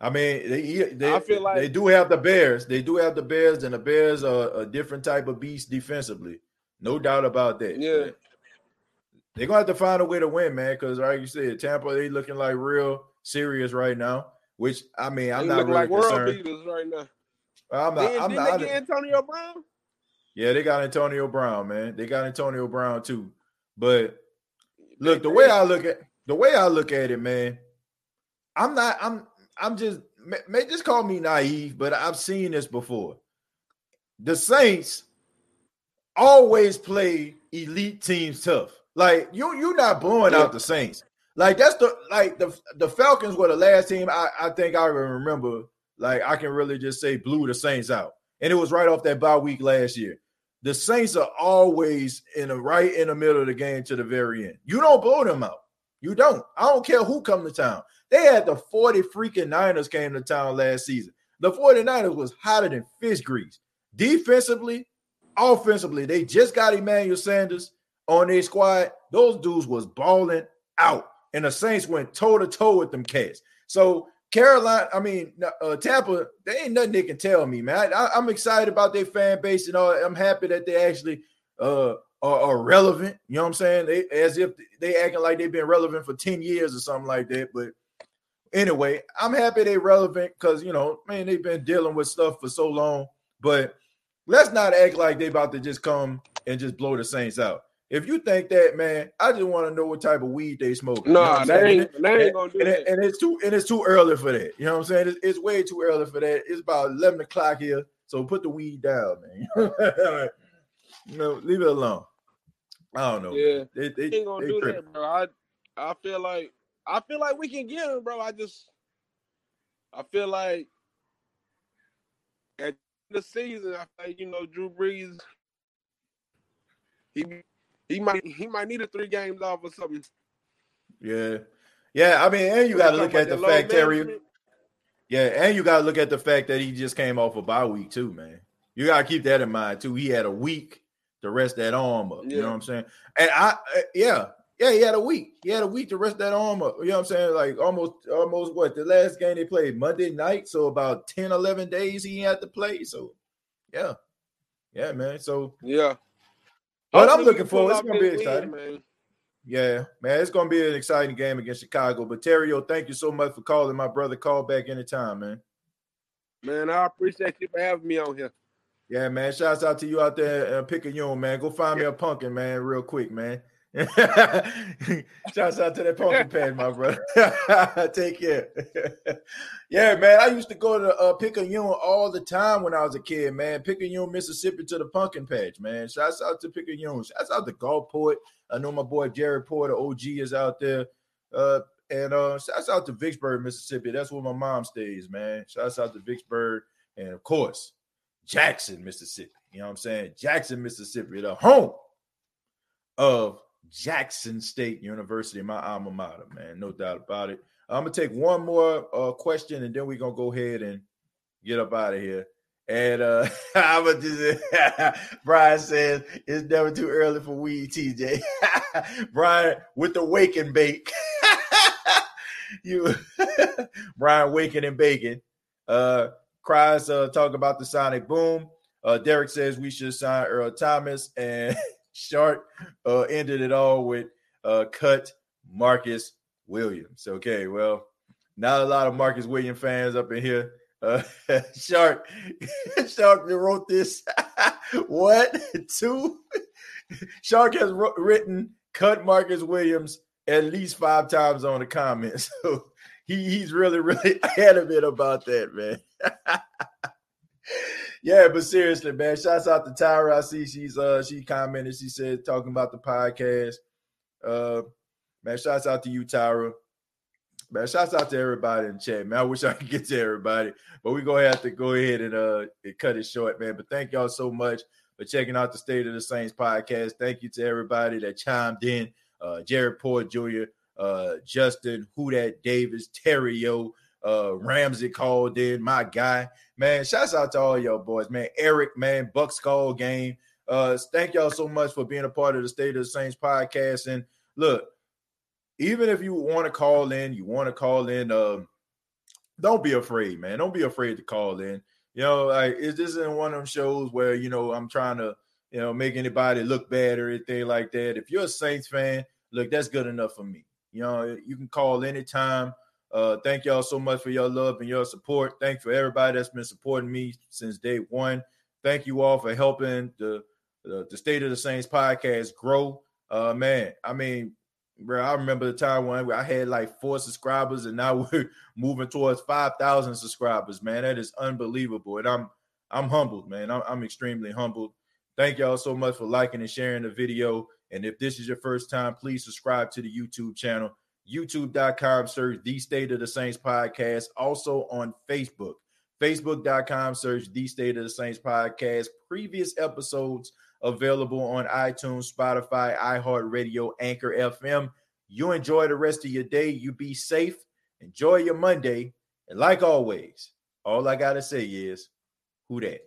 I mean, they, they, I feel like they do have the Bears. They do have the Bears, and the Bears are a different type of beast defensively. No doubt about that. Yeah. They're gonna have to find a way to win, man. Because like you said, Tampa they looking like real serious right now. Which I mean, I'm they not really like concerned. world beaters right now. I'm not. I'm not. They get Antonio Brown. Yeah, they got Antonio Brown, man. They got Antonio Brown too. But look, the way I look at the way I look at it, man, I'm not. I'm. I'm just. May just call me naive, but I've seen this before. The Saints always play elite teams tough. Like you, you're not blowing yeah. out the Saints. Like that's the like the the Falcons were the last team I, I think I remember. Like I can really just say blew the Saints out, and it was right off that bye week last year. The Saints are always in the right in the middle of the game to the very end. You don't blow them out. You don't. I don't care who come to town. They had the 40 freaking Niners came to town last season. The 49ers was hotter than fish grease. Defensively, offensively, they just got Emmanuel Sanders on their squad, those dudes was balling out, and the Saints went toe to toe with them cats. So Carolina, I mean uh, Tampa, they ain't nothing they can tell me, man. I, am excited about their fan base and all. I'm happy that they actually uh, are, are, relevant. You know what I'm saying? They as if they acting like they've been relevant for 10 years or something like that. But anyway, I'm happy they're relevant because you know, man, they've been dealing with stuff for so long. But let's not act like they about to just come and just blow the Saints out. If you think that, man, I just want to know what type of weed they smoke. No, nah, they ain't, they ain't gonna do and, that. And it's too and it's too early for that. You know what I'm saying? It's, it's way too early for that. It's about eleven o'clock here, so put the weed down, man. you know, leave it alone. I don't know. Yeah, they, they, they ain't gonna they do tripping. that, bro. I I feel like I feel like we can get him, bro. I just I feel like at the season, I feel like you know Drew Brees. He he might he might need a three games off or something. Yeah, yeah. I mean, and you got to look at the fact, Terry. Yeah, and you got to look at the fact that he just came off a bye week too, man. You got to keep that in mind too. He had a week to rest that arm up. Yeah. You know what I'm saying? And I, uh, yeah, yeah, he had a week. He had a week to rest that arm up. You know what I'm saying? Like almost, almost what the last game they played Monday night. So about 10, 11 days he had to play. So, yeah, yeah, man. So yeah, but I'm looking forward. It's gonna be exciting, man. Yeah, man, it's gonna be an exciting game against Chicago. But Terrio, thank you so much for calling. My brother, call back anytime, man. Man, I appreciate you for having me on here. Yeah, man. Shouts out to you out there uh, Picayune, man. Go find me a pumpkin, man, real quick, man. Shouts out to that pumpkin patch, my brother. Take care. yeah, man. I used to go to uh, Picayune all the time when I was a kid, man. Picayune, Mississippi to the pumpkin patch, man. Shouts out to Picayune. Shouts out to Gulfport. I know my boy Jerry Porter, OG, is out there. Uh, and uh, shouts out to Vicksburg, Mississippi. That's where my mom stays, man. Shouts out to Vicksburg. And of course, Jackson, Mississippi. You know what I'm saying? Jackson, Mississippi, the home of Jackson State University, my alma mater, man. No doubt about it. I'm gonna take one more uh, question and then we're gonna go ahead and get up out of here. And uh I'm just Brian says it's never too early for weed, TJ. Brian with the wake and bake. you Brian waking and baking. Uh, Cries uh, talk about the Sonic Boom. Uh, Derek says we should sign Earl Thomas, and Shark uh, ended it all with uh, cut Marcus Williams. Okay, well, not a lot of Marcus Williams fans up in here. Uh, Shark, Shark wrote this. what? Two? Shark has written cut Marcus Williams at least five times on the comments. So he, he's really, really adamant about that, man. Yeah, but seriously, man, shouts out to Tyra. I see she's uh she commented, she said talking about the podcast. Uh man, shouts out to you, Tyra. Man, shouts out to everybody in chat, man. I wish I could get to everybody, but we're gonna have to go ahead and uh and cut it short, man. But thank y'all so much for checking out the State of the Saints podcast. Thank you to everybody that chimed in. Uh Jared Port Jr., uh Justin, Who Dat Davis, Terrio, uh Ramsey called in, my guy. Man, shouts out to all y'all boys, man. Eric, man, Buck Skull game. Uh thank y'all so much for being a part of the State of the Saints podcast. And look, even if you want to call in, you want to call in, um, don't be afraid, man. Don't be afraid to call in. You know, like is this in one of them shows where you know I'm trying to, you know, make anybody look bad or anything like that. If you're a Saints fan, look, that's good enough for me. You know, you can call anytime. Uh, thank y'all so much for your love and your support. Thank for everybody that's been supporting me since day one. Thank you all for helping the the, the State of the Saints podcast grow. Uh, man, I mean, bro, I remember the time when I had like four subscribers, and now we're moving towards five thousand subscribers. Man, that is unbelievable, and I'm I'm humbled, man. I'm, I'm extremely humbled. Thank y'all so much for liking and sharing the video. And if this is your first time, please subscribe to the YouTube channel, youtube.com, search the State of the Saints podcast. Also on Facebook, facebook.com, search the State of the Saints podcast. Previous episodes available on iTunes, Spotify, iHeartRadio, Anchor FM. You enjoy the rest of your day. You be safe. Enjoy your Monday. And like always, all I got to say is, who dat?